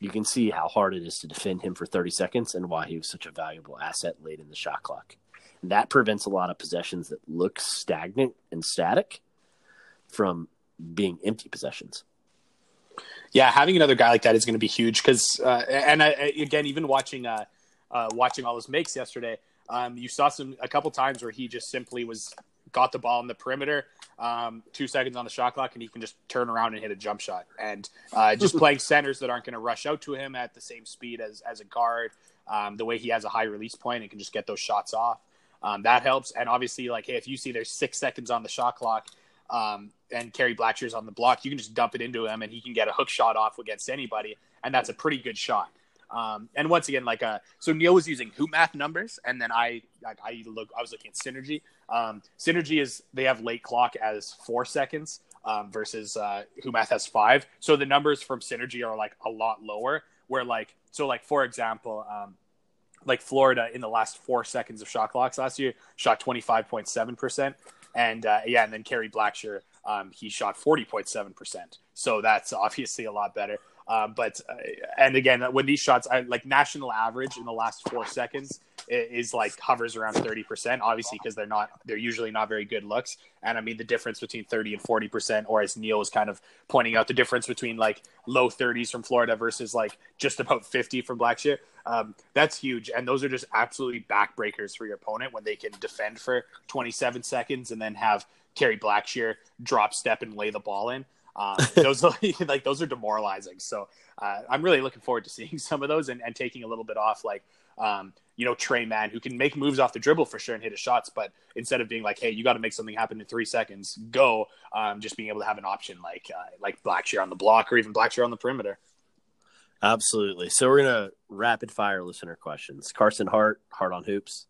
you can see how hard it is to defend him for 30 seconds and why he was such a valuable asset late in the shot clock. And that prevents a lot of possessions that look stagnant and static from being empty possessions. Yeah, having another guy like that is going to be huge because, uh, and I, again, even watching uh, uh, watching all those makes yesterday, um, you saw some a couple times where he just simply was got the ball in the perimeter, um, two seconds on the shot clock, and he can just turn around and hit a jump shot. And uh, just playing centers that aren't going to rush out to him at the same speed as as a guard, um, the way he has a high release point and can just get those shots off. Um, that helps. And obviously, like, hey, if you see there's six seconds on the shot clock um, and Kerry Blackshear's on the block, you can just dump it into him and he can get a hook shot off against anybody. And that's a pretty good shot. Um, and once again, like uh, so Neil was using hoop math numbers, and then I I look I was looking at synergy. Um, synergy is they have late clock as four seconds um, versus uh, hoop math has five. So the numbers from synergy are like a lot lower. Where like so like for example, um, like Florida in the last four seconds of shot clocks last year shot twenty five point seven percent, and uh, yeah, and then Kerry Blackshear um, he shot forty point seven percent. So that's obviously a lot better. Uh, but uh, and again, when these shots, I, like national average in the last four seconds is, like hovers around thirty percent. Obviously, because they're not, they're usually not very good looks. And I mean, the difference between thirty and forty percent, or as Neil was kind of pointing out, the difference between like low thirties from Florida versus like just about fifty from Blackshear. Um, that's huge, and those are just absolutely backbreakers for your opponent when they can defend for twenty seven seconds and then have Kerry Blackshear drop step and lay the ball in. Um, those like those are demoralizing. So uh, I'm really looking forward to seeing some of those and, and taking a little bit off, like um, you know Tre Mann, who can make moves off the dribble for sure and hit his shots, but instead of being like, hey, you got to make something happen in three seconds, go, um, just being able to have an option like uh, like Blackshear on the block or even Blackshear on the perimeter. Absolutely. So we're gonna rapid fire listener questions. Carson Hart, Hart on Hoops.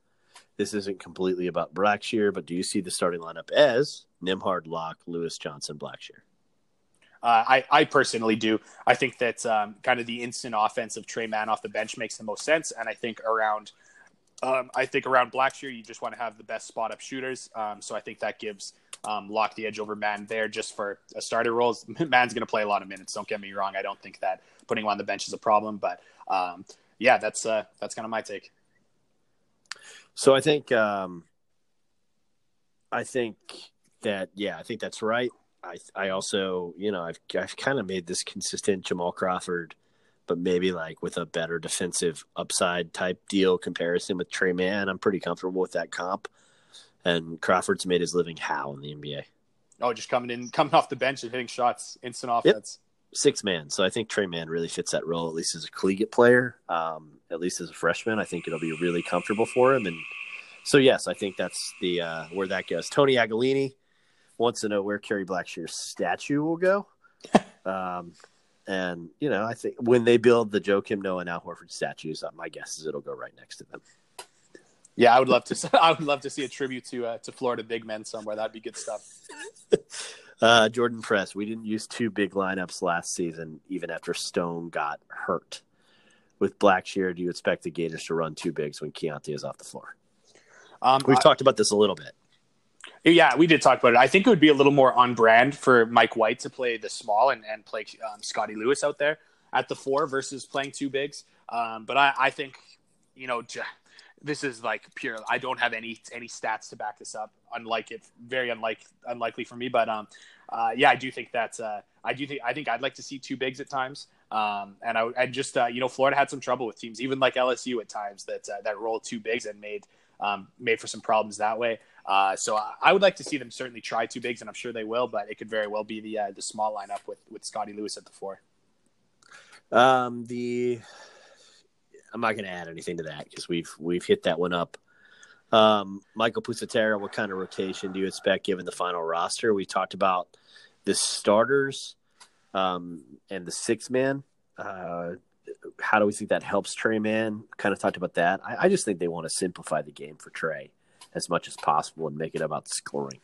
This isn't completely about Blackshear, but do you see the starting lineup as Nembhard, Locke, Lewis Johnson, Blackshear? Uh, I, I personally do. I think that um, kind of the instant offense of Tre Mann off the bench makes the most sense, and I think around, um, I think around Blackshear, you just want to have the best spot up shooters. Um, so I think that gives um, Locke the edge over Mann there just for a starter role. Mann's going to play a lot of minutes. Don't get me wrong. I don't think that putting him on the bench is a problem, but um, yeah, that's uh, that's kind of my take. So I think um, I think that yeah, I think that's right. I I also you know I've I've kind of made this consistent Jamal Crawford but maybe like with a better defensive upside type deal comparison with Tre Mann, I'm pretty comfortable with that comp. And Crawford's made his living how in the NBA? Oh, just coming in, coming off the bench and hitting shots, instant offense. Yep. Six man. So I think Tre Mann really fits that role, at least as a collegiate player. Um, at least as a freshman, I think it'll be really comfortable for him. And so, yes, I think that's the uh, where that goes. Tony Agolini wants to know where Kerry Blackshear's statue will go. um, and you know, I think when they build the Joakim Noah and Al Horford statues, uh, my guess is it'll go right next to them. Yeah, I would love to. I would love to see a tribute to uh, to Florida big men somewhere. That'd be good stuff. uh, Jordan Press, we didn't use two big lineups last season, even after Stone got hurt. With Blackshear, do you expect the Gators to run two bigs when Keyontae is off the floor? Um, We've I, talked about this a little bit. Yeah, we did talk about it. I think it would be a little more on brand for Mike White to play the small and, and play um, Scottie Lewis out there at the four versus playing two bigs. Um, but I, I, think, you know, this is like pure. I don't have any any stats to back this up. Unlike it, very unlike unlikely for me. But um, uh, yeah, I do think that uh, I do think I think I'd like to see two bigs at times. Um, and I and just uh, you know, Florida had some trouble with teams, even like LSU at times that uh, that rolled two bigs and made um, made for some problems that way. Uh, so I, I, would like to see them certainly try two bigs, and I'm sure they will. But it could very well be the uh, the small lineup with with Scottie Lewis at the four. Um, the I'm not going to add anything to that because we've we've hit that one up. Um, Michael Pusatera, what kind of rotation do you expect given the final roster? We talked about the starters um, and the six man. Uh, how do we think that helps Tre Mann? Kind of talked about that. I, I just think they want to simplify the game for Tre as much as possible and make it about scoring.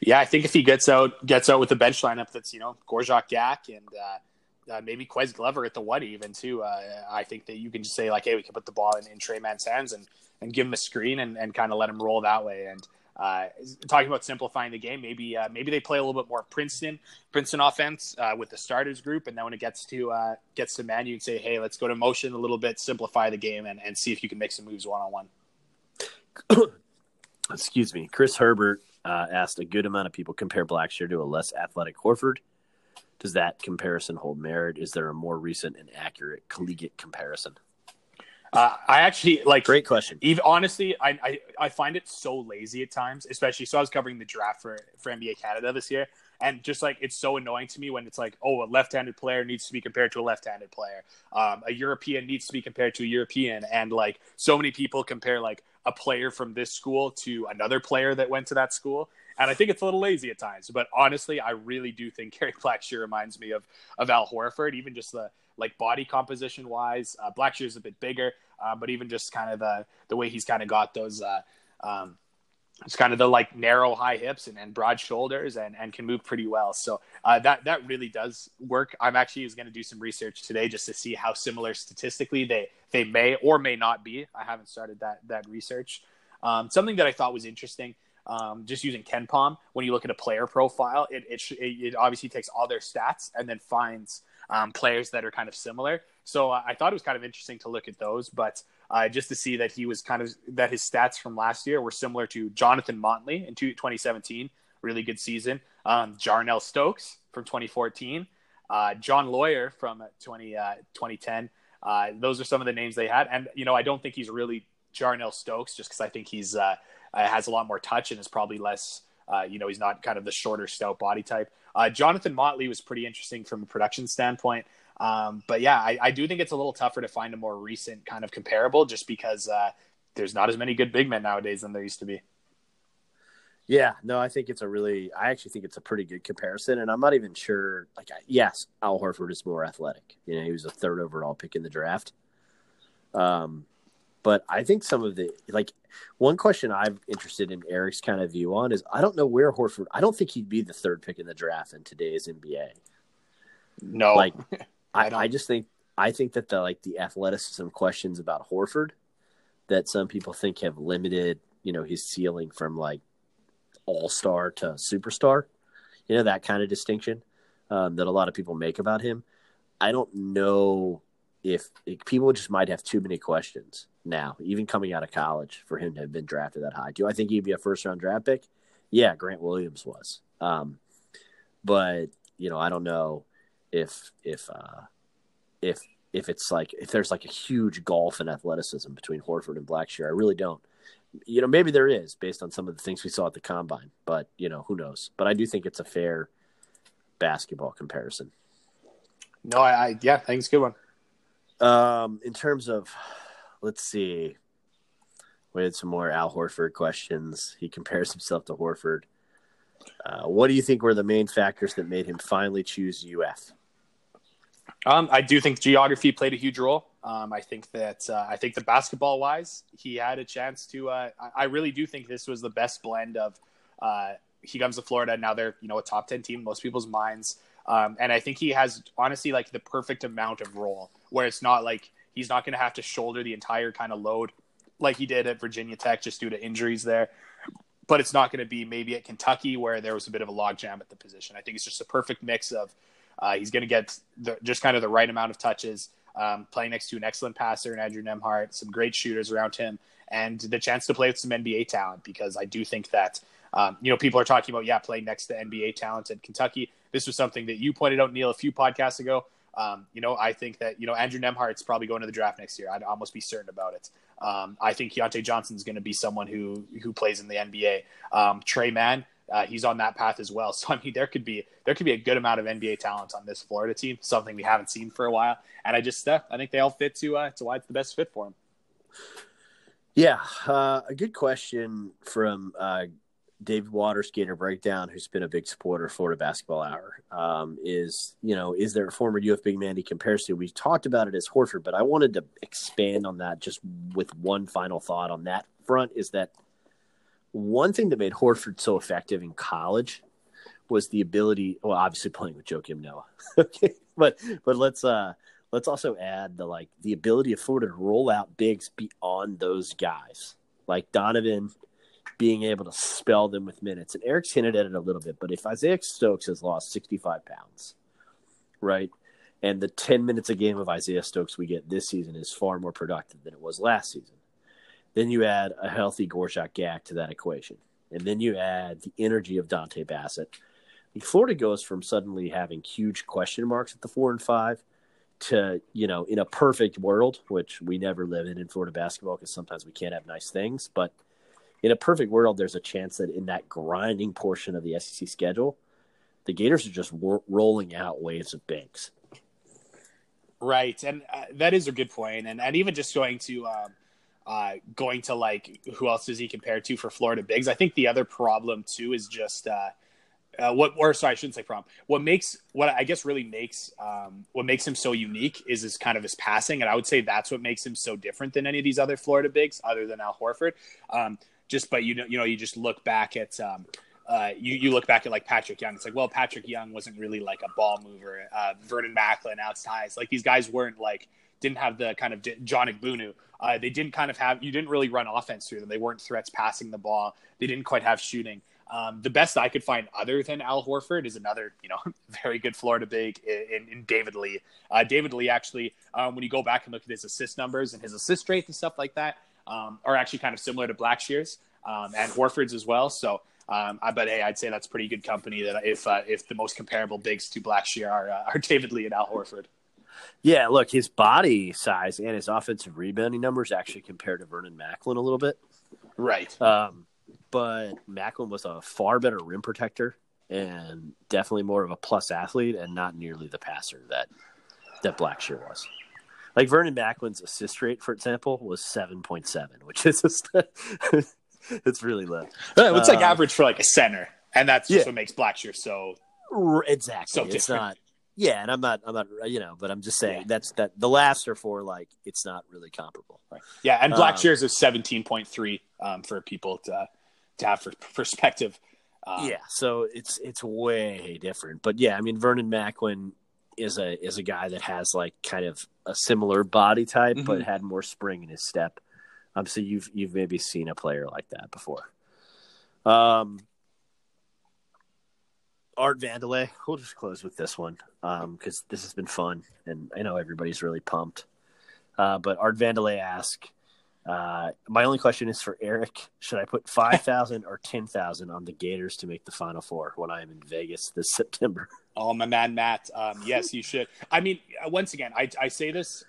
Yeah, I think if he gets out gets out with a bench lineup that's you know Gorjok Gak and uh, uh, maybe Ques Glover at the one even too. Uh, I think that you can just say like, hey, we can put the ball in, in Tre Mann's hands and and give him a screen and, and kind of let him roll that way. And uh, talking about simplifying the game, maybe uh, maybe they play a little bit more Princeton Princeton offense uh, with the starters group, and then when it gets to gets to Mann, you can say, hey, let's go to motion a little bit, simplify the game, and, and see if you can make some moves one on one. excuse me, Chris Herbert uh, asked a good amount of people compare Blackshear to a less athletic Horford. Does that comparison hold merit? Is there a more recent and accurate collegiate comparison? Uh, I actually like great question. Even honestly, I, I I find it so lazy at times, especially. So I was covering the draft for for NBA Canada this year, and just like it's so annoying to me when it's like, oh, a left-handed player needs to be compared to a left-handed player, um, a European needs to be compared to a European, and like so many people compare like a player from this school to another player that went to that school. And I think it's a little lazy at times, but honestly, I really do think Kerry Blackshear reminds me of of Al Horford, even just the like body composition wise. Uh, Blackshear is a bit bigger, uh, but even just kind of the the way he's kind of got those. Uh, um, it's kind of the like narrow high hips and, and broad shoulders and, and can move pretty well. So uh, that that really does work. I'm actually going to do some research today just to see how similar statistically they they may or may not be. I haven't started that that research. Um, something that I thought was interesting, um, just using KenPom, when you look at a player profile, it, it, it obviously takes all their stats and then finds um, players that are kind of similar. So uh, I thought it was kind of interesting to look at those, but uh, just to see that he was kind of that his stats from last year were similar to Jonathan Motley in 2017, really good season. Um, Jarnell Stokes from 2014, uh, Jon Leuer from 20, uh, 2010. Uh, those are some of the names they had, and you know I don't think he's really Jarnell Stokes just because I think he's uh, has a lot more touch and is probably less. you know, he's not kind of the shorter, stout body type. Jonathan Motley was pretty interesting from a production standpoint. Um, but yeah, I, I, do think it's a little tougher to find a more recent kind of comparable just because uh, there's not as many good big men nowadays than there used to be. Yeah, no, I think it's a really, I actually think it's a pretty good comparison. And I'm not even sure, like, yes, Al Horford is more athletic. You know, he was a third overall pick in the draft. Um, but I think some of the, like, one question I'm interested in Eric's kind of view on is I don't know where Horford, I don't think he'd be the third pick in the draft in today's NBA. No. Like, I, I, just think I think that the like the athleticism questions about Horford that some people think have limited, you know, his ceiling from like all star to superstar, you know, that kind of distinction um, that a lot of people make about him. I don't know if, if people just might have too many questions now, even coming out of college, for him to have been drafted that high. Do I think he'd be a first round draft pick? Yeah, Grant Williams was. Um, but you know, I don't know if if uh, if if it's like if there's like a huge gulf in athleticism between Horford and Blackshear. I really don't. You know, maybe there is based on some of the things we saw at the combine, but you know, who knows? But I do think it's a fair basketball comparison. No, I, I yeah, I think it's a good one. Um, in terms of, let's see, we had some more Al Horford questions. He compares himself to Horford. Uh, what do you think were the main factors that made him finally choose UF? Um, I do think geography played a huge role. Um, I think that uh, I think the basketball wise, he had a chance to. Uh, I really do think this was the best blend of. Uh, he comes to Florida now; they're you know a top ten team in most people's minds, um, and I think he has honestly like the perfect amount of role where it's not like he's not going to have to shoulder the entire kind of load like he did at Virginia Tech just due to injuries there. But it's not going to be maybe at Kentucky where there was a bit of a logjam at the position. I think it's just a perfect mix of uh, he's going to get the, just kind of the right amount of touches, um, playing next to an excellent passer in Andrew Nembhard, some great shooters around him, and the chance to play with some NBA talent because I do think that. Um, you know, people are talking about, yeah, playing next to NBA talent at Kentucky. This was something that you pointed out, Neil, a few podcasts ago. Um, you know, I think that, you know, Andrew Nembhard's probably going to the draft next year. I'd almost be certain about it. Um, I think Keyontae Johnson is going to be someone who, who plays in the NBA. Um, Tre Mann, uh, he's on that path as well. So I mean, there could be there could be a good amount of NBA talent on this Florida team, something we haven't seen for a while. And I just uh, I think they all fit to uh, to why it's the best fit for him. Yeah, uh, a good question from uh, David Waters, Gator Breakdown, who's been a big supporter of Florida Basketball Hour. Um, is you know is there a former UF big man he compares to? We talked about it as Horford, but I wanted to expand on that just with one final thought on that front. Is that one thing that made Horford so effective in college was the ability. Well, obviously playing with Joakim Noah, okay, but but let's uh let's also add the like the ability of Florida to roll out bigs beyond those guys, like Donovan being able to spell them with minutes. And Eric's hinted at it a little bit, but if Isaiah Stokes has lost 65 pounds, right, and the 10 minutes a game of Isaiah Stokes we get this season is far more productive than it was last season then you add a healthy Gorjok Gak to that equation. And then you add the energy of Dontay Bassett. Florida goes from suddenly having huge question marks at the four and five to, you know, in a perfect world, which we never live in in Florida basketball because sometimes we can't have nice things. But in a perfect world, there's a chance that in that grinding portion of the SEC schedule, the Gators are just rolling out waves of banks. Right, and uh, that is a good point, and and even just going to um, uh, going to like who else does he compare to for Florida bigs? I think the other problem too is just uh, uh, what, or sorry, I shouldn't say problem. What makes what I guess really makes um, what makes him so unique is his kind of his passing, and I would say that's what makes him so different than any of these other Florida bigs, other than Al Horford. Um, just but you know, you know, you just look back at. Um, uh, you, you look back at like Patric Young. It's like, well, Patric Young wasn't really like a ball mover. Uh, Vernon Macklin, outside, like these guys weren't like didn't have the kind of John Egbunu. Uh, they didn't kind of have you didn't really run offense through them. They weren't threats passing the ball. They didn't quite have shooting. Um, the best I could find other than Al Horford is another, you know, very good Florida big in, in David Lee. Uh, David Lee actually, um, when you go back and look at his assist numbers and his assist rate and stuff like that, um, are actually kind of similar to Blackshear's um, and Horford's as well. So, um, I, but hey, I'd say that's pretty good company. That if uh, if the most comparable bigs to Blackshear are uh, are David Lee and Al Horford. Yeah, look, his body size and his offensive rebounding numbers actually compared to Vernon Macklin a little bit. Right. Um, but Macklin was a far better rim protector and definitely more of a plus athlete and not nearly the passer that that Blackshear was. Like Vernon Macklin's assist rate, for example, was seven point seven, which is just it's really low. It's like uh, average for like a center, and that's just yeah. what makes Blackshear so exactly. So it's not yeah, and I'm not, I'm not, you know, but I'm just saying yeah. that's that. The last are for like it's not really comparable. Right. Yeah, and Black um, Shears is 17.3 um, for people to to have for perspective. Um, yeah, so it's it's way different. But yeah, I mean Vernon Macklin is a is a guy that has like kind of a similar body type, mm-hmm. but had more spring in his step. Um, so you've you've maybe seen a player like that before. Um, Art Vandelay. We'll just close with this one because um, this has been fun, and I know everybody's really pumped. Uh, but Art Vandelay asked, Uh, my only question is for Eric: Should I put five thousand or ten thousand on the Gators to make the Final Four when I am in Vegas this September? Oh, my man, Matt. Um, yes, you should. I mean, uh, once again, I, I say this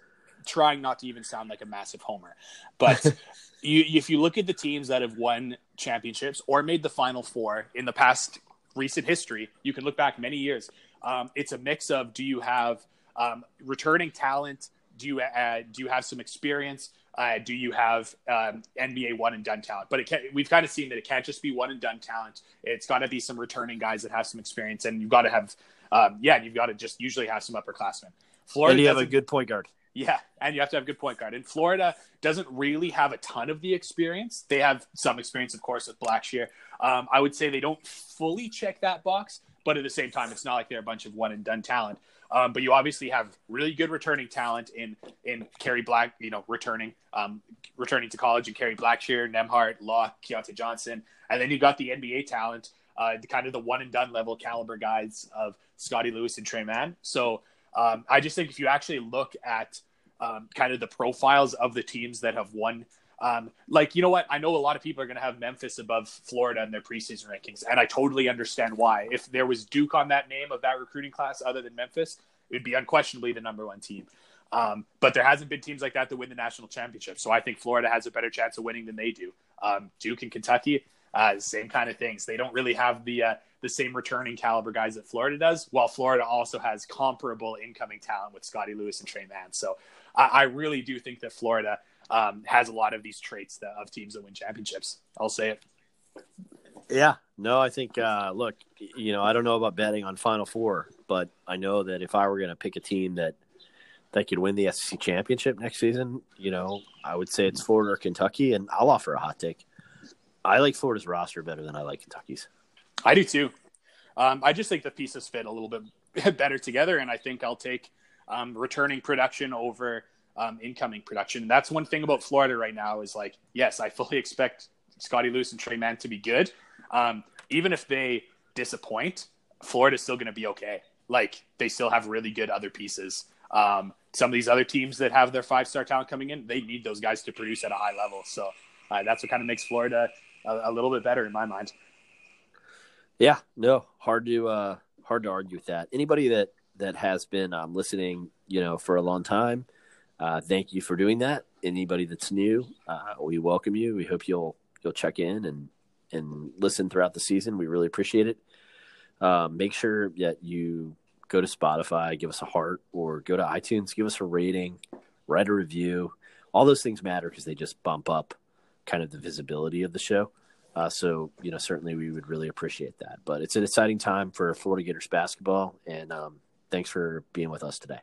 trying not to even sound like a massive homer, but you, if you look at the teams that have won championships or made the Final Four in the past recent history, you can look back many years. Um, it's a mix of do you have um, returning talent? Do you uh, do you have some experience? Uh, do you have um, NBA one and done talent? But can, we've kind of seen that it can't just be one and done talent. It's got to be some returning guys that have some experience, and you've got to have, um, yeah, you've got to just usually have some upperclassmen. Florida, and you have a good point guard. Yeah, and you have to have a good point guard. And Florida doesn't really have a ton of the experience. They have some experience, of course, with Blackshear. Um, I would say they don't fully check that box, but at the same time, it's not like they're a bunch of one and done talent. Um, but you obviously have really good returning talent in in Kerry Black, you know, returning um, returning to college and Kerry Blackshear, Nembhard, Law, Keyontae Johnson, and then you got the NBA talent, uh, kind of the one and done level caliber guys of Scottie Lewis and Tre Mann. So um, I just think if you actually look at um, kind of the profiles of the teams that have won um, like, you know what? I know a lot of people are going to have Memphis above Florida in their preseason rankings, and I totally understand why. If there was Duke on that name of that recruiting class other than Memphis, it would be unquestionably the number one team. Um, but there hasn't been teams like that that win the national championship. So I think Florida has a better chance of winning than they do. Um, Duke and Kentucky, uh, same kind of things. They don't really have the uh, the same returning caliber guys that Florida does, while Florida also has comparable incoming talent with Scottie Lewis and Tre Mann. So I, I really do think that Florida um, has a lot of these traits that, of teams that win championships. I'll say it. Yeah, no, I think. Uh, look, you know, I don't know about betting on Final Four, but I know that if I were going to pick a team that that could win the SEC championship next season, you know, I would say it's Florida or Kentucky, and I'll offer a hot take. I like Florida's roster better than I like Kentucky's. I do too. Um, I just think the pieces fit a little bit better together, and I think I'll take um, returning production over um, incoming production. And that's one thing about Florida right now is like, yes, I fully expect Scottie Lewis and Tre Mann to be good. Um, even if they disappoint, Florida's still going to be okay. Like they still have really good other pieces. Um, some of these other teams that have their five star talent coming in, they need those guys to produce at a high level. So uh, that's what kind of makes Florida a, a, little bit better in my mind. Yeah, no, hard to uh, hard to argue with that. Anybody that that has been um, listening, you know, for a long time, uh, thank you for doing that. Anybody that's new, uh, we welcome you. We hope you'll you'll check in and and listen throughout the season. We really appreciate it. Um, make sure that you go to Spotify, give us a heart, or go to iTunes, give us a rating, write a review. All those things matter because they just bump up kind of the visibility of the show. Uh, so, you know, certainly we would really appreciate that. But it's an exciting time for Florida Gators basketball, and um, thanks for being with us today.